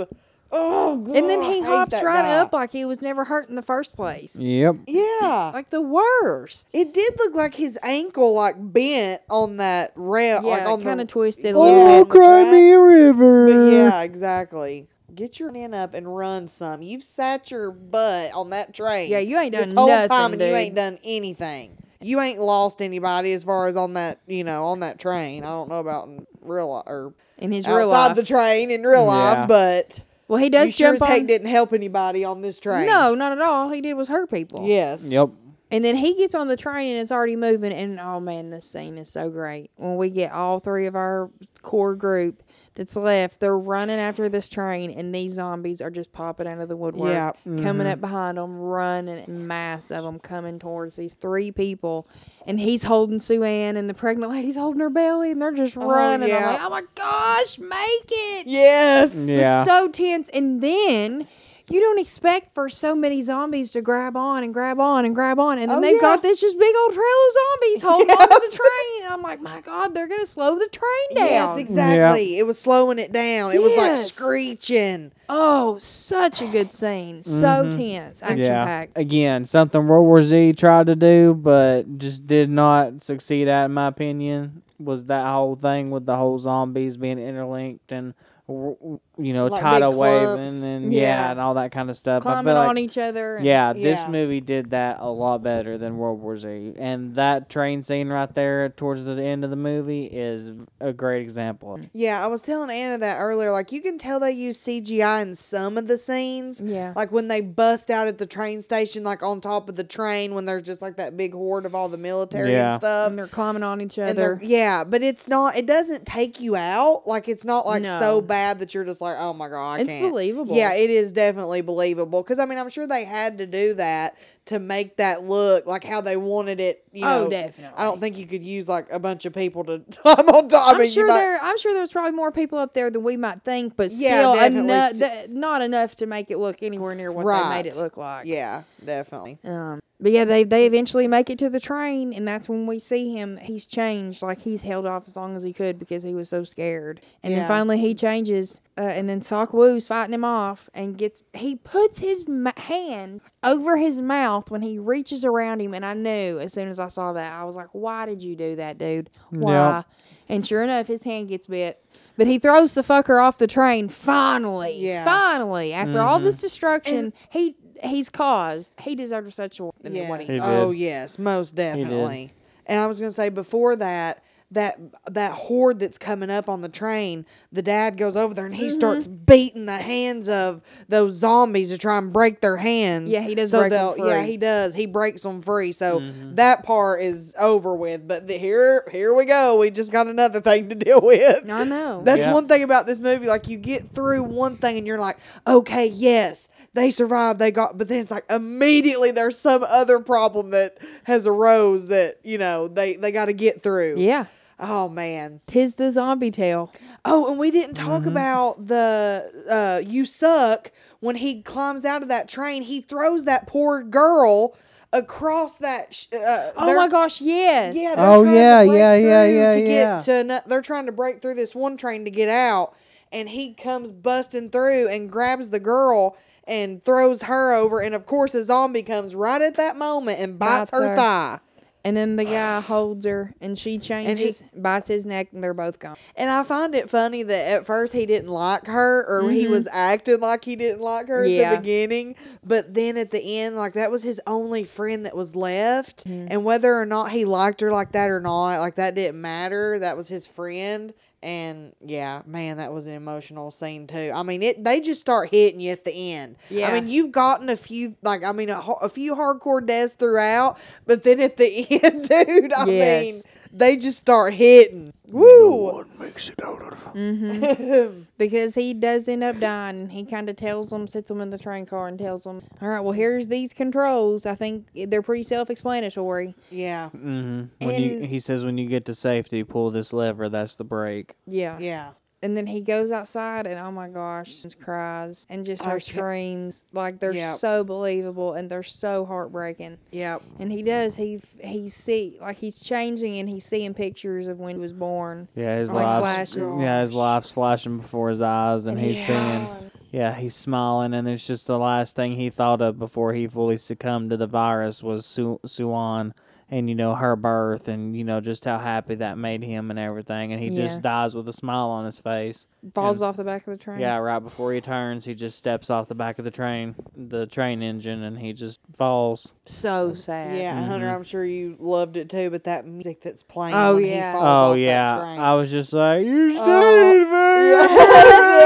Oh, God. and then he hops right guy. up like he was never hurt in the first place Yep. Yeah. like the worst It did look like his ankle like bent on that rail, like yeah on kind of twisted a oh, little Oh, bit the cry me a river. But yeah, exactly. Get your hand up and run some. You've sat your butt on that train. Yeah, you ain't this done whole nothing, time, and you ain't done anything. You ain't lost anybody as far as on that, you know, on that train. I don't know about in real life or in his outside real life the train in real Yeah. life, but well he does you sure jump as heck on didn't help anybody on this train. No, not at all. He did was hurt people. Yes. Yep. And then he gets on the train and it's already moving. And oh man, this scene is so great. When we get all three of our core group that's left, they're running after this train, and these zombies are just popping out of the woodwork, Yeah. coming mm-hmm. up behind them, running, mass of them coming towards these three people. And he's holding Su-an, and the pregnant lady's holding her belly, and they're just oh, running. yeah. I'm like, oh my gosh, make it! Yes. Yeah. so tense. And then you don't expect for so many zombies to grab on and grab on and grab on. And then Oh, they've yeah. got this just big old trail of zombies [laughs] holding on to the train. And I'm like, my God, they're going to slow the train down. Yes, exactly. It was slowing it down. It was like screeching. Oh, such a good scene. So Mm-hmm. tense. Action Yeah. packed. Again, something World War Z tried to do, but just did not succeed at, in my opinion, was that whole thing with the whole zombies being interlinked and, w- w- you know, Like tidal big clumps. waving and, yeah. Yeah. and all that kind of stuff. I Climbing feel like, on each other. and- yeah, this Yeah. movie did that a lot better than World War Z. And that train scene right there towards the end of the movie is a great example. Yeah, I was telling Anna that earlier. Like, you can tell they use CGI in some of the scenes. Yeah. Like when they bust out at the train station, like on top of the train, when there's just like that big horde of all the military Yeah. and stuff. And they're climbing on each other. yeah, but it's not. It doesn't take you out. Like it's not like No. so bad that you're just like, oh my god, I It's can't. believable. Yeah, it is definitely believable. Because I mean, I'm sure they had to do that to make that look like how they wanted it. You Oh, know, definitely. I don't think you could use like a bunch of people to [laughs] climb on top. I'm sure might- there. I'm sure there's probably more people up there than we might think, but Yeah, still, definitely enough, th- not enough to make it look anywhere near what they made it look like. Yeah, definitely. Um, but yeah, they they eventually make it to the train, and that's when we see him. He's changed, like he's held off as long as he could because he was so scared. And Yeah. then finally he changes Uh, and then Seok-woo's fighting him off and gets he puts his ma- hand over his mouth when he reaches around him and I knew as soon as I saw that I was like why did you do that dude why Yeah. and sure enough his hand gets bit but he throws the fucker off the train finally Yeah. finally after all this destruction he he's caused he deserves such a than what Yes. he He Oh yes, most definitely. And I was gonna say before that, that that horde that's coming up on the train, the dad goes over there and Mm-hmm. he starts beating the hands of those zombies to try and break their hands. Yeah, he does So break 'em they'll- Yeah, he does. He breaks them free. So Mm-hmm. that part is over with. But the, here, here we go. We just got another [laughs] thing to deal with. I know That's Yeah. one thing about this movie. Like you get through one thing and you're like, okay, yes, they survived. They got, but then it's like immediately there's some other problem that has arose that you know they they got to get through. yeah Oh man. tis the zombie tale Oh, and we didn't Mm-hmm. talk about the uh, you suck when he climbs out of that train. He throws that poor girl across that. Sh- uh, oh my gosh yes Yeah. they're Oh, trying to yeah, break yeah, yeah, yeah, To yeah. get to, ano- they're trying to break through this one train to get out, and he comes busting through and grabs the girl and throws her over, and of course a zombie comes right at that moment and bites, Bites her, her. thigh. And then the guy holds her, and she changes, and he, bites his neck, and they're both gone. And I find it funny that at first he didn't like her, or he was acting like he didn't like her at Mm-hmm. The beginning. But then at the end, like that was his only friend that was left. And whether or not he liked her like that or not, like that didn't matter. That was his friend. And yeah, man, that was an emotional scene too. I mean, it they just start hitting you at the end. Yeah. I mean, you've gotten a few, like I mean, a, a few hardcore deaths throughout, but then at the [laughs] end, dude, I mean, Yes. They just start hitting. Woo! No one makes it out of. Mm-hmm. [laughs] because he does end up dying. and He kind of tells them, sits them in the train car, and tells them, "All right, well, here's these controls. I think they're pretty self-explanatory." Yeah, Mm-hmm. When you, And- he says when you get to safety, pull this lever. That's the brake. Yeah. yeah. And then he goes outside, and oh my gosh, just cries and just her screams like they're Yep. so believable and they're so heartbreaking. Yep. And he does. He he see like he's changing and he's seeing pictures of when he was born. Yeah, his Like life's flashes. yeah, his life's flashing before his eyes, and, he's seeing. Yeah, he's smiling, and it's just the last thing he thought of before he fully succumbed to the virus was Su- Su-an, and you know her birth, and you know just how happy that made him and everything, and he Yeah. just dies with a smile on his face. falls And- off the back of the train. Yeah, right before he turns, he just steps off the back of the train, the train engine, and he just falls. So sad. Yeah, and Hunter, mm-hmm. I'm sure you loved it too. But that music that's playing. Oh, when yeah. He falls Oh off yeah, That train. I was just like, "You Oh. stayed, man." [laughs]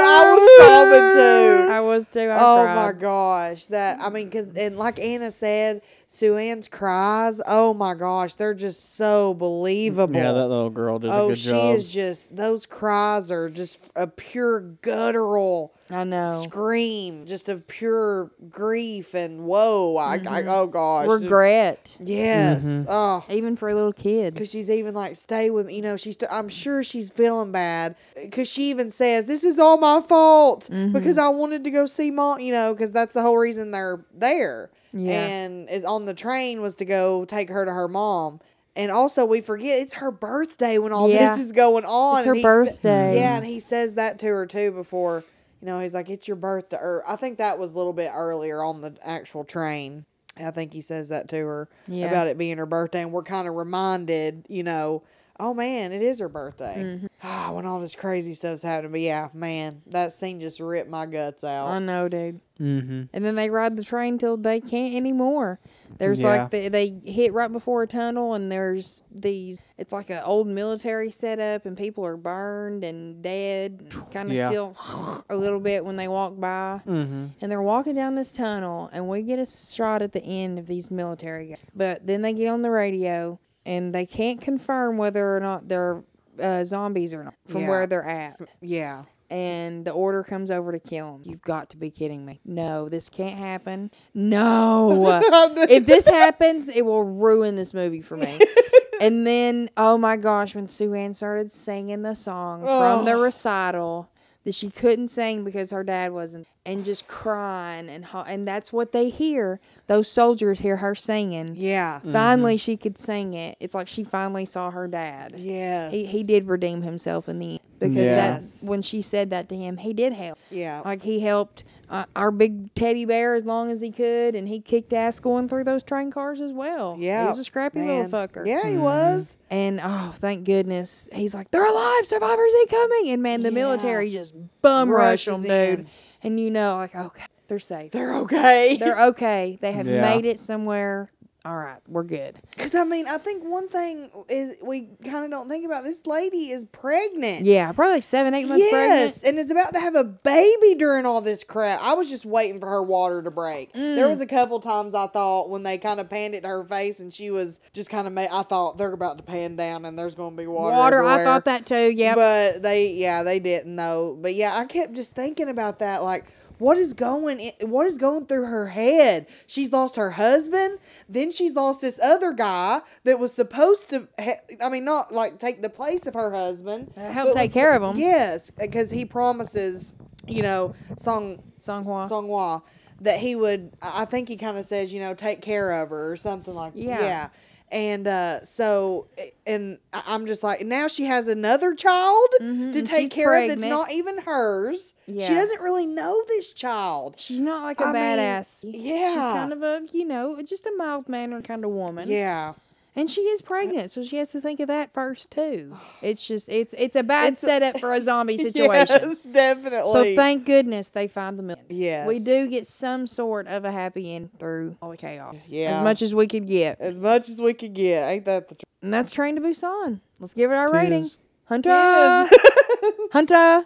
I was sobbing too. I was too. I oh cried. my gosh, that I mean, cause and like Anna said, Su-an's cries. Oh my gosh, they're just so believable. Yeah, that little girl did a oh, she is just those cries are just a pure guttural I know. scream, just of pure grief and whoa. I, I oh gosh, Regret, Yes. Mm-hmm. Oh. even for a little kid. Because she's even like, stay with me. You know, she's. I'm sure she's feeling bad. Because she even says, "This is all my fault Mm-hmm. because I wanted to go see mom." You know, because that's the whole reason they're there. Yeah. And is on the train was to go take her to her mom. And also, we forget it's her birthday when all Yeah. this is going on. It's her birthday. yeah, and he says that to her too before. You know, he's like, "It's your birthday." Or I think that was a little bit earlier on the actual train. I think he says that to her Yeah. about it being her birthday, and we're kind of reminded, you know, oh man, it is her birthday. Mm-hmm. [sighs] Ah, when all this crazy stuff's happening, but yeah, man, that scene just ripped my guts out. I know, dude. mm-hmm. And then they ride the train till they can't anymore. There's Yeah. like the, they hit right before a tunnel, and there's these. It's like an old military setup, and people are burned and dead, kind of Yeah. still [sighs] a little bit when they walk by. Mm-hmm. And they're walking down this tunnel, and we get a shot at the end of these military guys. But then they get on the radio, and they can't confirm whether or not they're uh, zombies or not from Yeah. where they're at. yeah, And the order comes over to kill them. You've got to be kidding me. No, this can't happen. No. [laughs] if this happens, it will ruin this movie for me. [laughs] and then, oh my gosh, when Su-an started singing the song from the Oh. recital, that she couldn't sing because her dad wasn't, and just crying and ho- and that's what they hear. Those soldiers hear her singing. Yeah. Finally, mm-hmm. she could sing it. It's like she finally saw her dad. Yes. He he did redeem himself in the end because Yeah. that's when she said that to him. He did help. Yeah. Like he helped uh, our big teddy bear as long as he could, and he kicked ass going through those train cars as well. yeah. he was a scrappy man. little fucker. Yeah, he was. And oh, thank goodness, he's like, they're alive, survivors ain't coming. and man, the Yeah. military just bum rush Rushes them, dude. And you know, like, okay, they're safe. They're okay. They're okay. They have Yeah. made it somewhere. All right, we're good. Because I mean, I think one thing is we kind of don't think about. This lady is pregnant. Yeah, probably like seven, eight months Yes, pregnant. and is about to have a baby during all this crap. I was just waiting for her water to break. Mm. There was a couple times I thought when they kind of panned it to her face and she was just kind of made. I thought they're about to pan down and there's going to be water. Water, I thought that too. Yeah, But they, yeah, they didn't though. But yeah, I kept just thinking about that. Like, what is going? In, what is going through her head? She's lost her husband. Then she's lost this other guy that was supposed to. Ha- I mean, not like take the place of her husband. Uh, help take was- care of him. Yes, because he promises. You know, Song Sang-hwa. Sang-hwa that he would. I I think he kind of says, you know, take care of her or something like. Yeah. Yeah. And uh, so, and I'm just like, now she has another child Mhm, to take she's care of that's not even hers. Yeah. She doesn't really know this child. She's not like a I mean, badass. yeah. She's kind of a, you know, just a mild mannered kind of woman. Yeah. And she is pregnant, so she has to think of that first too. [sighs] It's just it's it's a bad It's a- setup for a zombie [laughs] situation. Yes, definitely. So thank goodness they find the million. Yes. We do get some sort of a happy end through all the chaos. Yeah. As much as we could get. as much as we could get. Ain't that the truth? And that's Train to Busan. Let's give it our rating. Hunter. Yes. [laughs] [laughs] Hunter.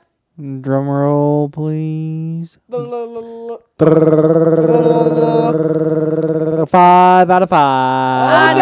Drum roll, please. Five out of five.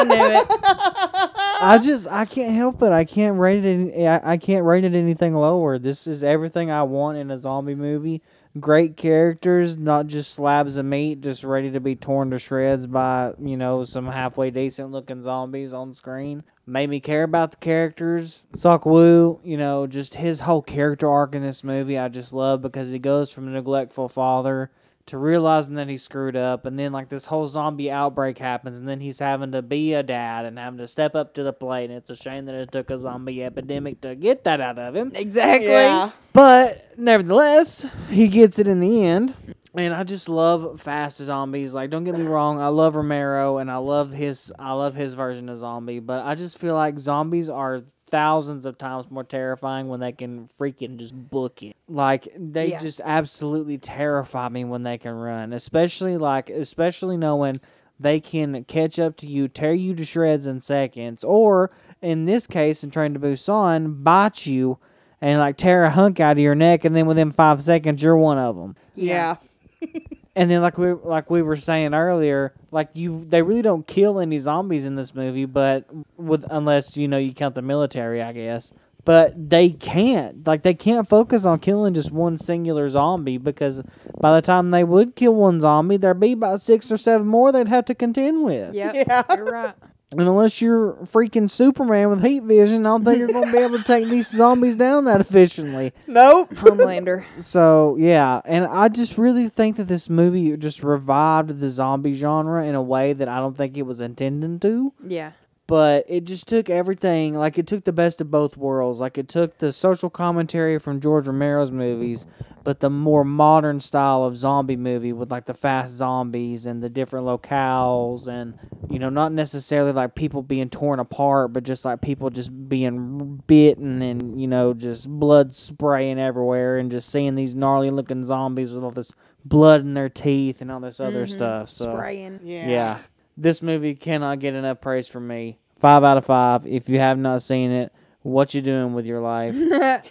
I knew it. [laughs] I just I can't help it. I can't rate it. Any, I, I can't rate it anything lower. This is everything I want in a zombie movie. Great characters, not just slabs of meat, just ready to be torn to shreds by you know some halfway decent looking zombies on screen. Made me care about the characters. Seok-woo, you know, just his whole character arc in this movie, I just love because he goes from a neglectful father to realizing that he screwed up and then like this whole zombie outbreak happens and then he's having to be a dad and having to step up to the plate and it's a shame that it took a zombie epidemic to get that out of him Exactly. Yeah. but nevertheless he gets it in the end and i just love fast zombies like don't get me wrong i love romero and i love his i love his version of zombie but i just feel like zombies are thousands of times more terrifying when they can freaking just book it like they Yeah. just absolutely terrify me when they can run especially like especially knowing they can catch up to you tear you to shreds in seconds or in this case in train to busan bite you and like tear a hunk out of your neck, and then within five seconds you're one of them. Yeah. [laughs] [laughs] And then like we like we were saying earlier, like you they really don't kill any zombies in this movie, but with unless you know you count the military, I guess. But they can't like they can't focus on killing just one singular zombie because by the time they would kill one zombie, there'd be about six or seven more they'd have to contend with. Yep. [laughs] Yeah. You're right. And unless you're freaking Superman with heat vision, I don't think you're going to be able to take these [laughs] zombies down that efficiently. Nope. [laughs] Homelander. So yeah, and I just really think that this movie just revived the zombie genre in a way that I don't think it was intending to. Yeah. But it just took everything, like it took the best of both worlds. Like it took the social commentary from George Romero's movies, but the more modern style of zombie movie with like the fast zombies and the different locales and you know not necessarily like people being torn apart, but just like people just being bitten and you know just blood spraying everywhere and just seeing these gnarly looking zombies with all this blood in their teeth and all this other mm-hmm. stuff. So Spraying. Yeah. yeah. This movie cannot get enough praise from me. Five out of five. If you have not seen it, what you doing with your life?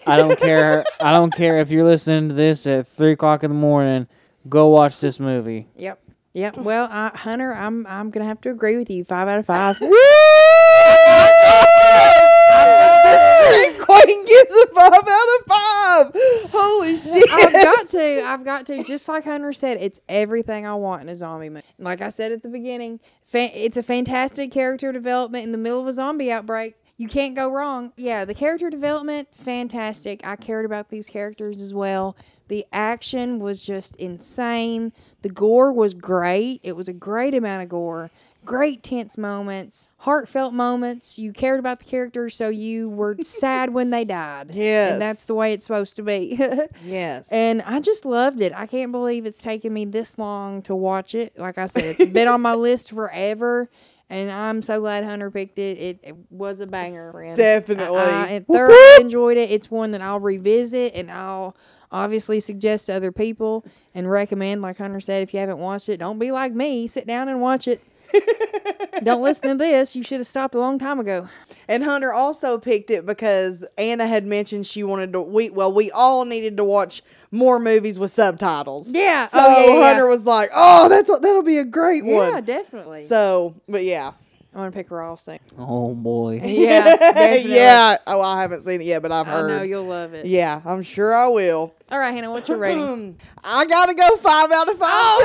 I don't [laughs] care. I don't care if you're listening to this at three o'clock in the morning. Go watch this movie. Yep. Yep. Well, uh, Hunter, I'm I'm gonna have to agree with you. Five out of five. [laughs] [laughs] Quayne gets a five out of five. Holy shit. I've got to. I've got to. Just like Hunter said, it's everything I want in a zombie movie. Like I said at the beginning, fa- it's a fantastic character development in the middle of a zombie outbreak. you can't go wrong. Yeah, the character development, fantastic. I cared about these characters as well. The action was just insane. The gore was great. It was a great amount of gore. Great tense moments, heartfelt moments. You cared about the characters, so you were [laughs] sad when they died. Yes. And that's the way it's supposed to be. [laughs] Yes. And I just loved it. I can't believe it's taken me this long to watch it. Like I said, it's been on my [laughs] list forever. And I'm so glad Hunter picked it. It, it was a banger, friend. Definitely. I, I thoroughly enjoyed it. It's one that I'll revisit and I'll obviously suggest to other people and recommend. Like Hunter said, if you haven't watched it, don't be like me. Sit down and watch it. Don't listen to this. You should have stopped a long time ago. And Hunter also picked it because Anna had mentioned she wanted to. We well, we all needed to watch more movies with subtitles. Yeah. Oh, so oh, yeah, yeah. Hunter was like, "Oh, that's that'll be a great Yeah, one." Yeah, definitely. So, but yeah, I want to pick Ross thing. Oh boy. [laughs] Yeah, [laughs] yeah. Oh, I haven't seen it yet, but I've I heard. know you'll love it. yeah, I'm sure I will. All right, Hannah, what's your rating? [clears throat] I gotta go five out of five. Oh,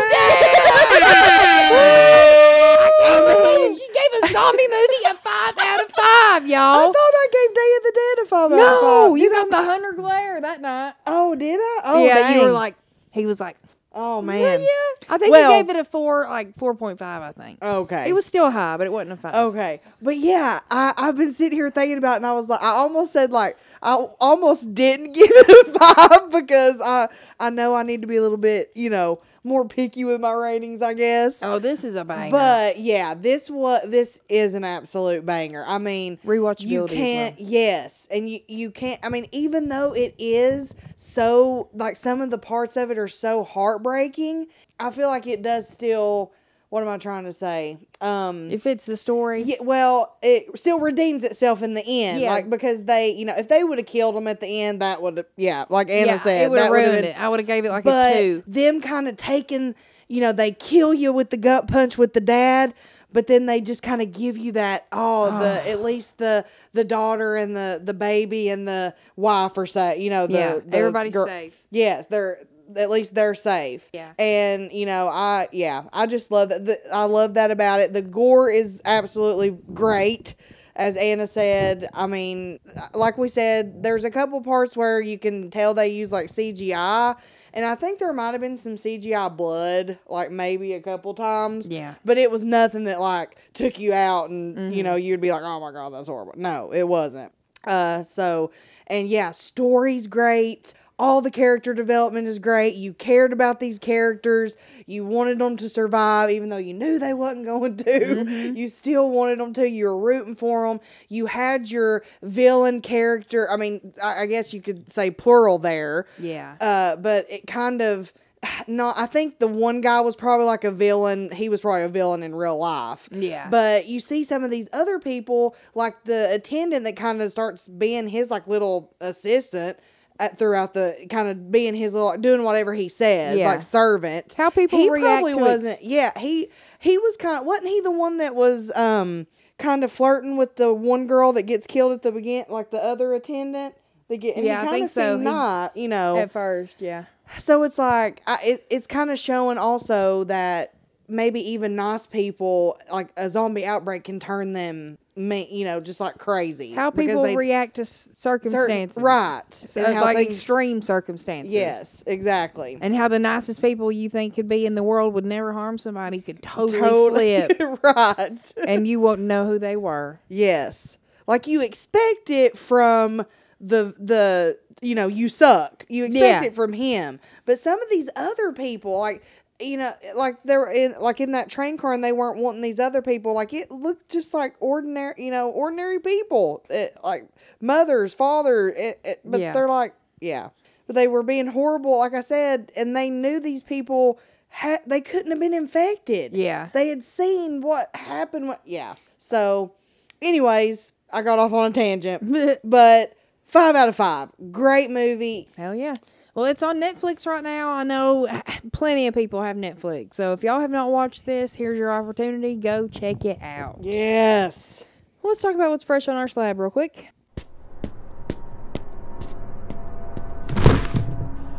[laughs] I told her she gave a zombie movie a five out of five, y'all. I thought I gave Day of the Dead a five out of five. no, you Did I got the Hunter glare that night. Oh, did I? Oh, yeah, you were like, he was like, oh man. yeah. I think Well- he gave it a four, like four point five. I think Okay. it was still high, but it wasn't a five. Okay, but yeah, I I've been sitting here thinking about, it and I was like, I almost said like I almost didn't [laughs] give it a five because I I know I need to be a little bit you know more picky with my ratings, I guess. Oh, this is a banger. But yeah, this what this is an absolute banger. I mean, Rewatchability You can't, well. yes, and you you can't. I mean, even though it is so like some of the parts of it are so heartbreaking, I feel like it does still. What am I trying to say? Um, if it's the story, yeah, well, it still redeems itself in the end, Yeah. like because they, you know, if they would have killed him at the end, that would, yeah, like Anna yeah, said, it would have ruined been- it. I would have gave it like a two. them kind of taking, you know, they kill you with the gut punch with the dad, but then they just kind of give you that, oh, the at least the the daughter and the the baby and the wife are safe, you know, the, Yeah, the everybody's girl- safe. Yes, they're at least they're safe. Yeah. And you know, I yeah, I just love that. The, I love that about it. The gore is absolutely great. As Anna said, I mean, like we said, there's a couple parts where you can tell they use like CGI, and I think there might have been some CGI blood, like maybe a couple times. Yeah. But it was nothing that like took you out, and you Mm-hmm. know you'd be like, oh my god, that's horrible. No, it wasn't. Uh, so and yeah, story's great. All the character development is great. You cared about these characters. You wanted them to survive, even though you knew they wasn't going to. Mm-hmm. You still wanted them to. You were rooting for them. You had your villain character. I mean, I, I guess you could say plural there. Yeah. Uh, but it kind of [sighs] no, I think the one guy was probably like a villain. He was probably a villain in real life. Yeah. But you see some of these other people, like the attendant that kind of starts being his like little assistant. At, throughout the kind of being his little doing whatever he says Yeah. like servant How people he probably wasn't ex- yeah he he was kind of wasn't he the one that was um kind of flirting with the one girl that gets killed at the begin like the other attendant that get Yeah, I think so. He- not you know At first, yeah. so it's like I, it, it's kind of showing also that maybe even nice people like a zombie outbreak can turn them me you know just like crazy How people they- react to s- certain- circumstances. right So, like things- extreme circumstances. yes exactly And how the nicest people you think could be in the world would never harm somebody could totally, totally flip. [laughs] right and you won't know who they were. Yes. Like you expect it from the the you know, you suck. You expect Yeah. it from him. But some of these other people like you know, like they were in like in that train car and they weren't wanting these other people. Like it looked just like ordinary, you know, ordinary people. It, like mothers, father, it, it, but Yeah. they're like, yeah. But they were being horrible, like I said, and they knew these people had they couldn't have been infected. Yeah. They had seen what happened. What, yeah. So, anyways, I got off on a tangent, [laughs] but five out of five. Great movie. Hell yeah. Well, it's on Netflix right now. I know [sighs] plenty of people have Netflix. So if y'all have not watched this, here's your opportunity. Go check it out. Yes. Well, let's talk about what's fresh on our slab real quick.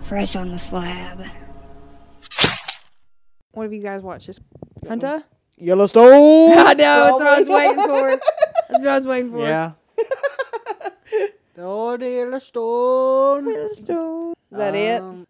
Fresh on the slab. What have you guys watched this Hunter? Yellowstone. [laughs] I know, that's what I was waiting for. [laughs] That's what I was waiting for. Yeah. Oh, dear stone. Is that it? Um,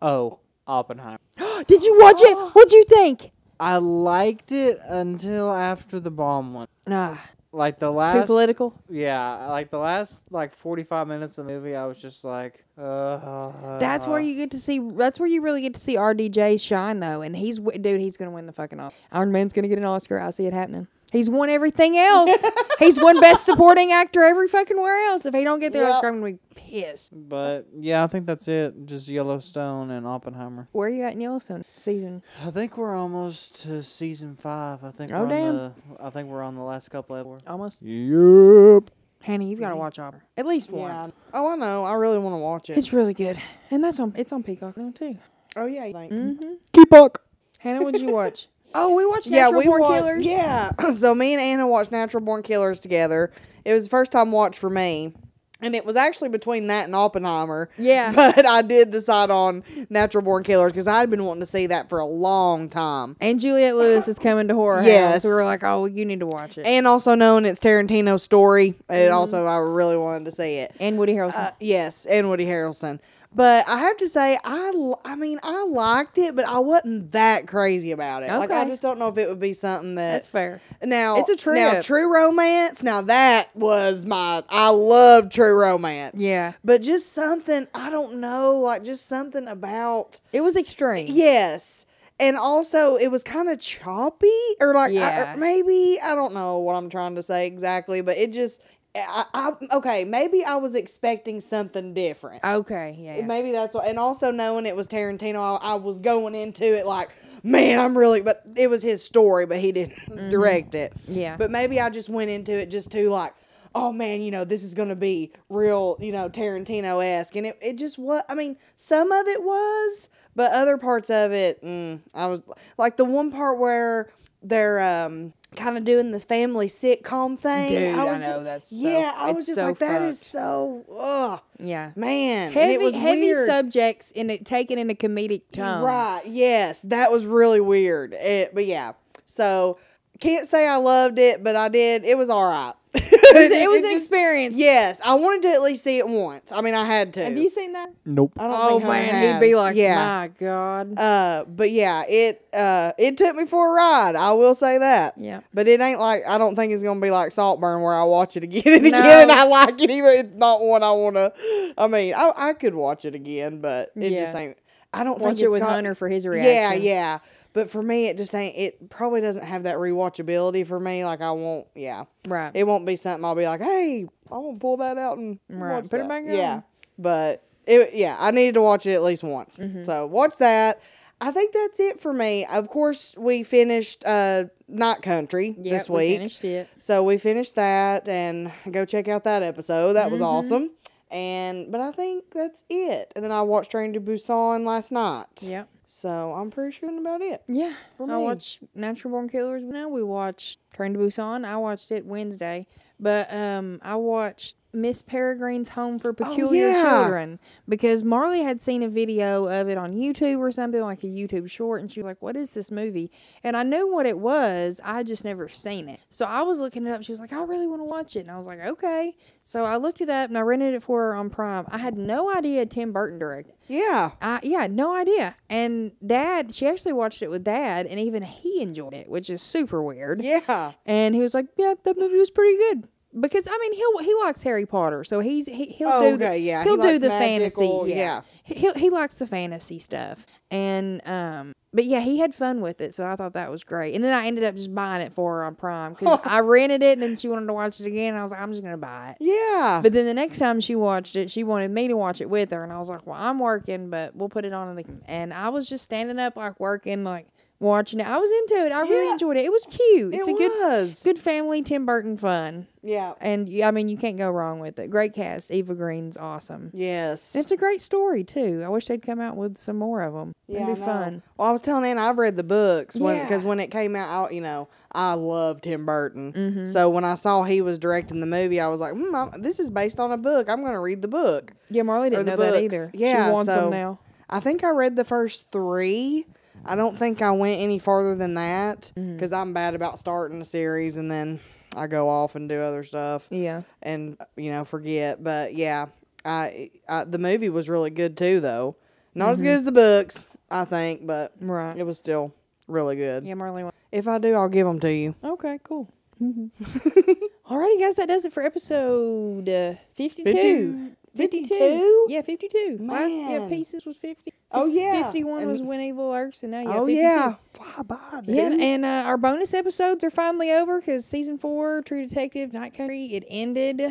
Oh, Oppenheimer. [gasps] Did you watch it? [gasps] What'd you think? I liked it until after the bomb went. Nah, Like the last too political. yeah, like the last like forty five minutes of the movie, I was just like, uh, That's where you get to see. That's where you really get to see RDJ shine, though. And he's dude. He's gonna win the fucking Oscar. Iron Man's gonna get an Oscar. I see it happening. He's won everything else. [laughs] he's won Best Supporting Actor every fucking where else. If he don't get the Yep. Oscar, I'm gonna be pissed. But yeah, I think that's it. Just Yellowstone and Oppenheimer. Where are you at in Yellowstone season? I think we're almost to season five. I think. Oh, we're on damn. The, I think we're on the last couple of. Almost. Yep. Hanny, you've got to watch Opera at least Yeah. once. Oh, I know. I really want to watch it. It's really good, and that's on. It's on Peacock now too. oh yeah. you think. Mm-hmm. Keep up. Hannah, what did you watch? [laughs] oh, we watched Yeah, Natural we Born wa- Killers. Yeah. [clears throat] so me and Anna watched Natural Born Killers together. It was the first time watch for me. And it was actually between that and Oppenheimer. Yeah. [laughs] But I did decide on Natural Born Killers because I'd been wanting to see that for a long time. And Juliette Lewis is coming to horror. House, Yes. so we were like, oh, you need to watch it. And also knowing it's Tarantino's story. Mm-hmm. And also I really wanted to see it. And Woody Harrelson. Uh, yes, and Woody Harrelson. But I have to say, I, I mean, I liked it, but I wasn't that crazy about it. Like, I just don't know if it would be something that That's fair. Now It's a Now, true romance. Now that was my. I love true romance. Yeah. But just something I don't know, like just something about It was extreme. yes, and also it was kind of choppy, or like I- or maybe I don't know what I'm trying to say exactly, but it just. I, I okay, maybe I was expecting something different. Okay. Yeah. Maybe that's what, and also knowing it was Tarantino, I, I was going into it like, man, I'm really, but it was his story, but he didn't direct it. Yeah. But maybe I just went into it just to like, oh man, you know, this is going to be real, you know, Tarantino esque. And it, it just was, I mean, some of it was, but other parts of it, mm, I was like the one part where they're, um, kind of doing this family sitcom thing. Dude, I was know, just- that's so- yeah. I was just so like, that is fucked. so, ugh, yeah. man. and Heavy, it was heavy weird. subjects in it taken in a comedic tone. Right. Yes, that was really weird. It, but yeah, so can't say I loved it, but I did. It was all right. It was, it was an experience. Yes, I wanted to at least see it once. I mean, I had to. Have you seen that? Nope. I don't Oh think Hunter man, he'd be like, yeah. my god. Uh, but yeah, it uh, it took me for a ride. I will say that. Yeah. But it ain't like I don't think it's gonna be like Saltburn where I watch it again and No. again and [laughs] I like it even. It's not one I wanna. I mean, I I could watch it again, but it just Yeah. ain't. I don't Watch think it it's with got- Hunter for his reaction. Yeah, yeah. But for me, it just ain't. It probably doesn't have that rewatchability for me. Like I won't. Yeah, Right. it won't be something I'll be like, hey, I'm gonna pull that out and Right, put it back back Yeah, but it. Yeah, I needed to watch it at least once. Mm-hmm. So watch that. I think that's it for me. Of course, we finished uh Night Country Yep, this we week. finished it. So we finished that and go check out that episode. That Mm-hmm. was awesome. And but I think that's it. And then I watched Train to Busan last night. Yeah. So I'm pretty sure that's about it. Yeah. For I me. watched Natural Born Killers now. We watched Train to Busan. I watched it Wednesday. But um I watched Miss Peregrine's Home for oh, Peculiar Oh, yeah. Children because Marley had seen a video of it on YouTube or something like a YouTube short and she was like, What is this movie? And I knew what it was. I just never seen it. So I was looking it up. She was like, I really want to watch it. And I was like, Okay. So I looked it up and I rented it for her on Prime. I had no idea Tim Burton directed. Yeah. I yeah, no idea. And dad, she actually watched it with dad, and even he enjoyed it, which is super weird. Yeah. And he was like, "Yeah, that movie was pretty good." Because I mean, he'll he likes Harry Potter, so he's he, he'll Oh, do the, okay, yeah, he he'll do the magical- fantasy, yeah. He he'll, he likes the fantasy stuff, and um, but yeah, he had fun with it, so I thought that was great. And then I ended up just buying it for her on Prime because [laughs] I rented it, and then she wanted to watch it again, and I was like, I'm just gonna buy it. Yeah. But then the next time she watched it, she wanted me to watch it with her, and I was like, "Well, I'm working, but we'll put it on." In the, and I was just standing up, like working, like watching it. I was into it. I really enjoyed it. It was cute. It's it a good, was. good family Tim Burton fun, Yeah. and I mean, you can't go wrong with it. Great cast. Eva Green's awesome. Yes. It's a great story too. I wish they'd come out with some more of them. yeah, It'd be fun. Well, I was telling Anna I've read the books when Yeah. because when it came out, I, you know, I loved Tim Burton. Mm-hmm. So when I saw he was directing the movie, I was like, hmm, I'm, this is based on a book. I'm going to read the book. Yeah, Marley didn't know that either. Yeah, she wants so- them now. I think I read the first three. I don't think I went any farther than that Mm-hmm. because I'm bad about starting a series and then I go off and do other stuff Yeah. and you know forget. But yeah, I, I the movie was really good too, though. Not as good as the books, I think, but Right. it was still really good. Yeah, Marley. If I do, I'll give them to you. Okay, cool. [laughs] Alrighty, guys, that does it for episode uh, 52. 50 52? 52? Yeah, 52. Last yeah, Pieces was 50. Oh, yeah. 51 was And- When Evil Lurks, and now, yeah, oh 52. yeah, fly by, dude. Yeah, and uh, our bonus episodes are finally over because season four, True Detective, Night Country, it ended.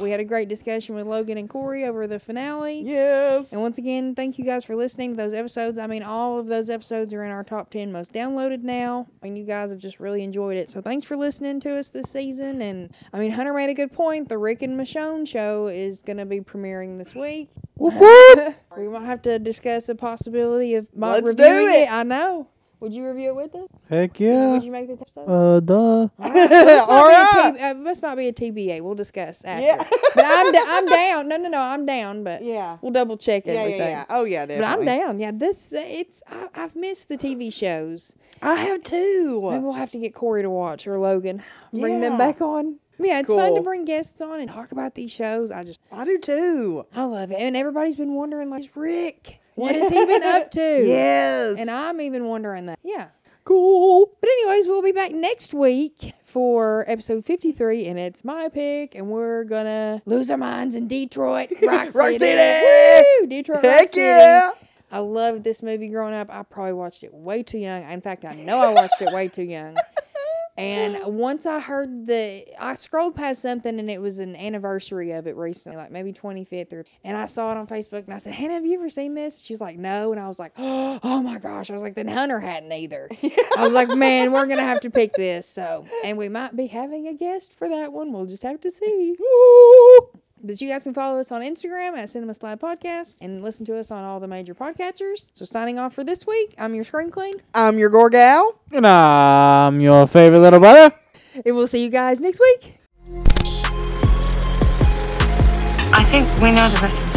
We had a great discussion with Logan and Corey over the finale. yes. And once again, thank you guys for listening to those episodes. I mean, all of those episodes are in our top 10 most downloaded now. And you guys have just really enjoyed it. So thanks for listening to us this season. And I mean, Hunter made a good point. The Rick and Michonne show is going to be premiering this week. Whoop, whoop. [laughs] we might have to discuss the possibility of my Let's do reviewing it. I know. Would you review it with us? Heck yeah. Would you make the episode? Uh, duh. All Might be a right. T- [laughs] uh, this might be a TBA. We'll discuss after. Yeah. but I'm da- I'm down. No, no, no. I'm down. But Yeah. we'll double check Yeah, yeah, everything. yeah. Oh yeah, definitely. But. I'm down. Yeah, this it's I, I've missed the TV shows. I have too. Maybe we'll have to get Corey to watch or Logan. Bring them back on. Yeah, it's fun to Cool. bring guests on and talk about these shows. I just I do too. I love it, and everybody's been wondering like, "Is Rick, [laughs] what has he been up to? Yes. and I'm even wondering that. Yeah. cool. But anyways, we'll be back next week for episode 53, and it's my pick, and we're gonna lose our minds in Detroit, [laughs] Rock City. Rock City! Woo! Detroit, Heck Rock City. yeah. I loved this movie growing up. I probably watched it way too young. In fact, I know I watched it way too young. And once I heard the, I scrolled past something and it was an anniversary of it recently, like maybe 25th or, and I saw it on Facebook and I said, Hannah, have you ever seen this? She was like, no. And I was like, [gasps] oh my gosh. I was like, then Hunter hadn't either. [laughs] I was like, man, we're going to have to pick this. So, and we might be having a guest for that one. We'll just have to see. But you guys can follow us on Instagram at Cinema Slab Podcast and listen to us on all the major podcatchers. So signing off for this week, I'm your Screen Queen, I'm your Gorgal. And I'm your favorite little brother. and we'll see you guys next week. I think we know the rest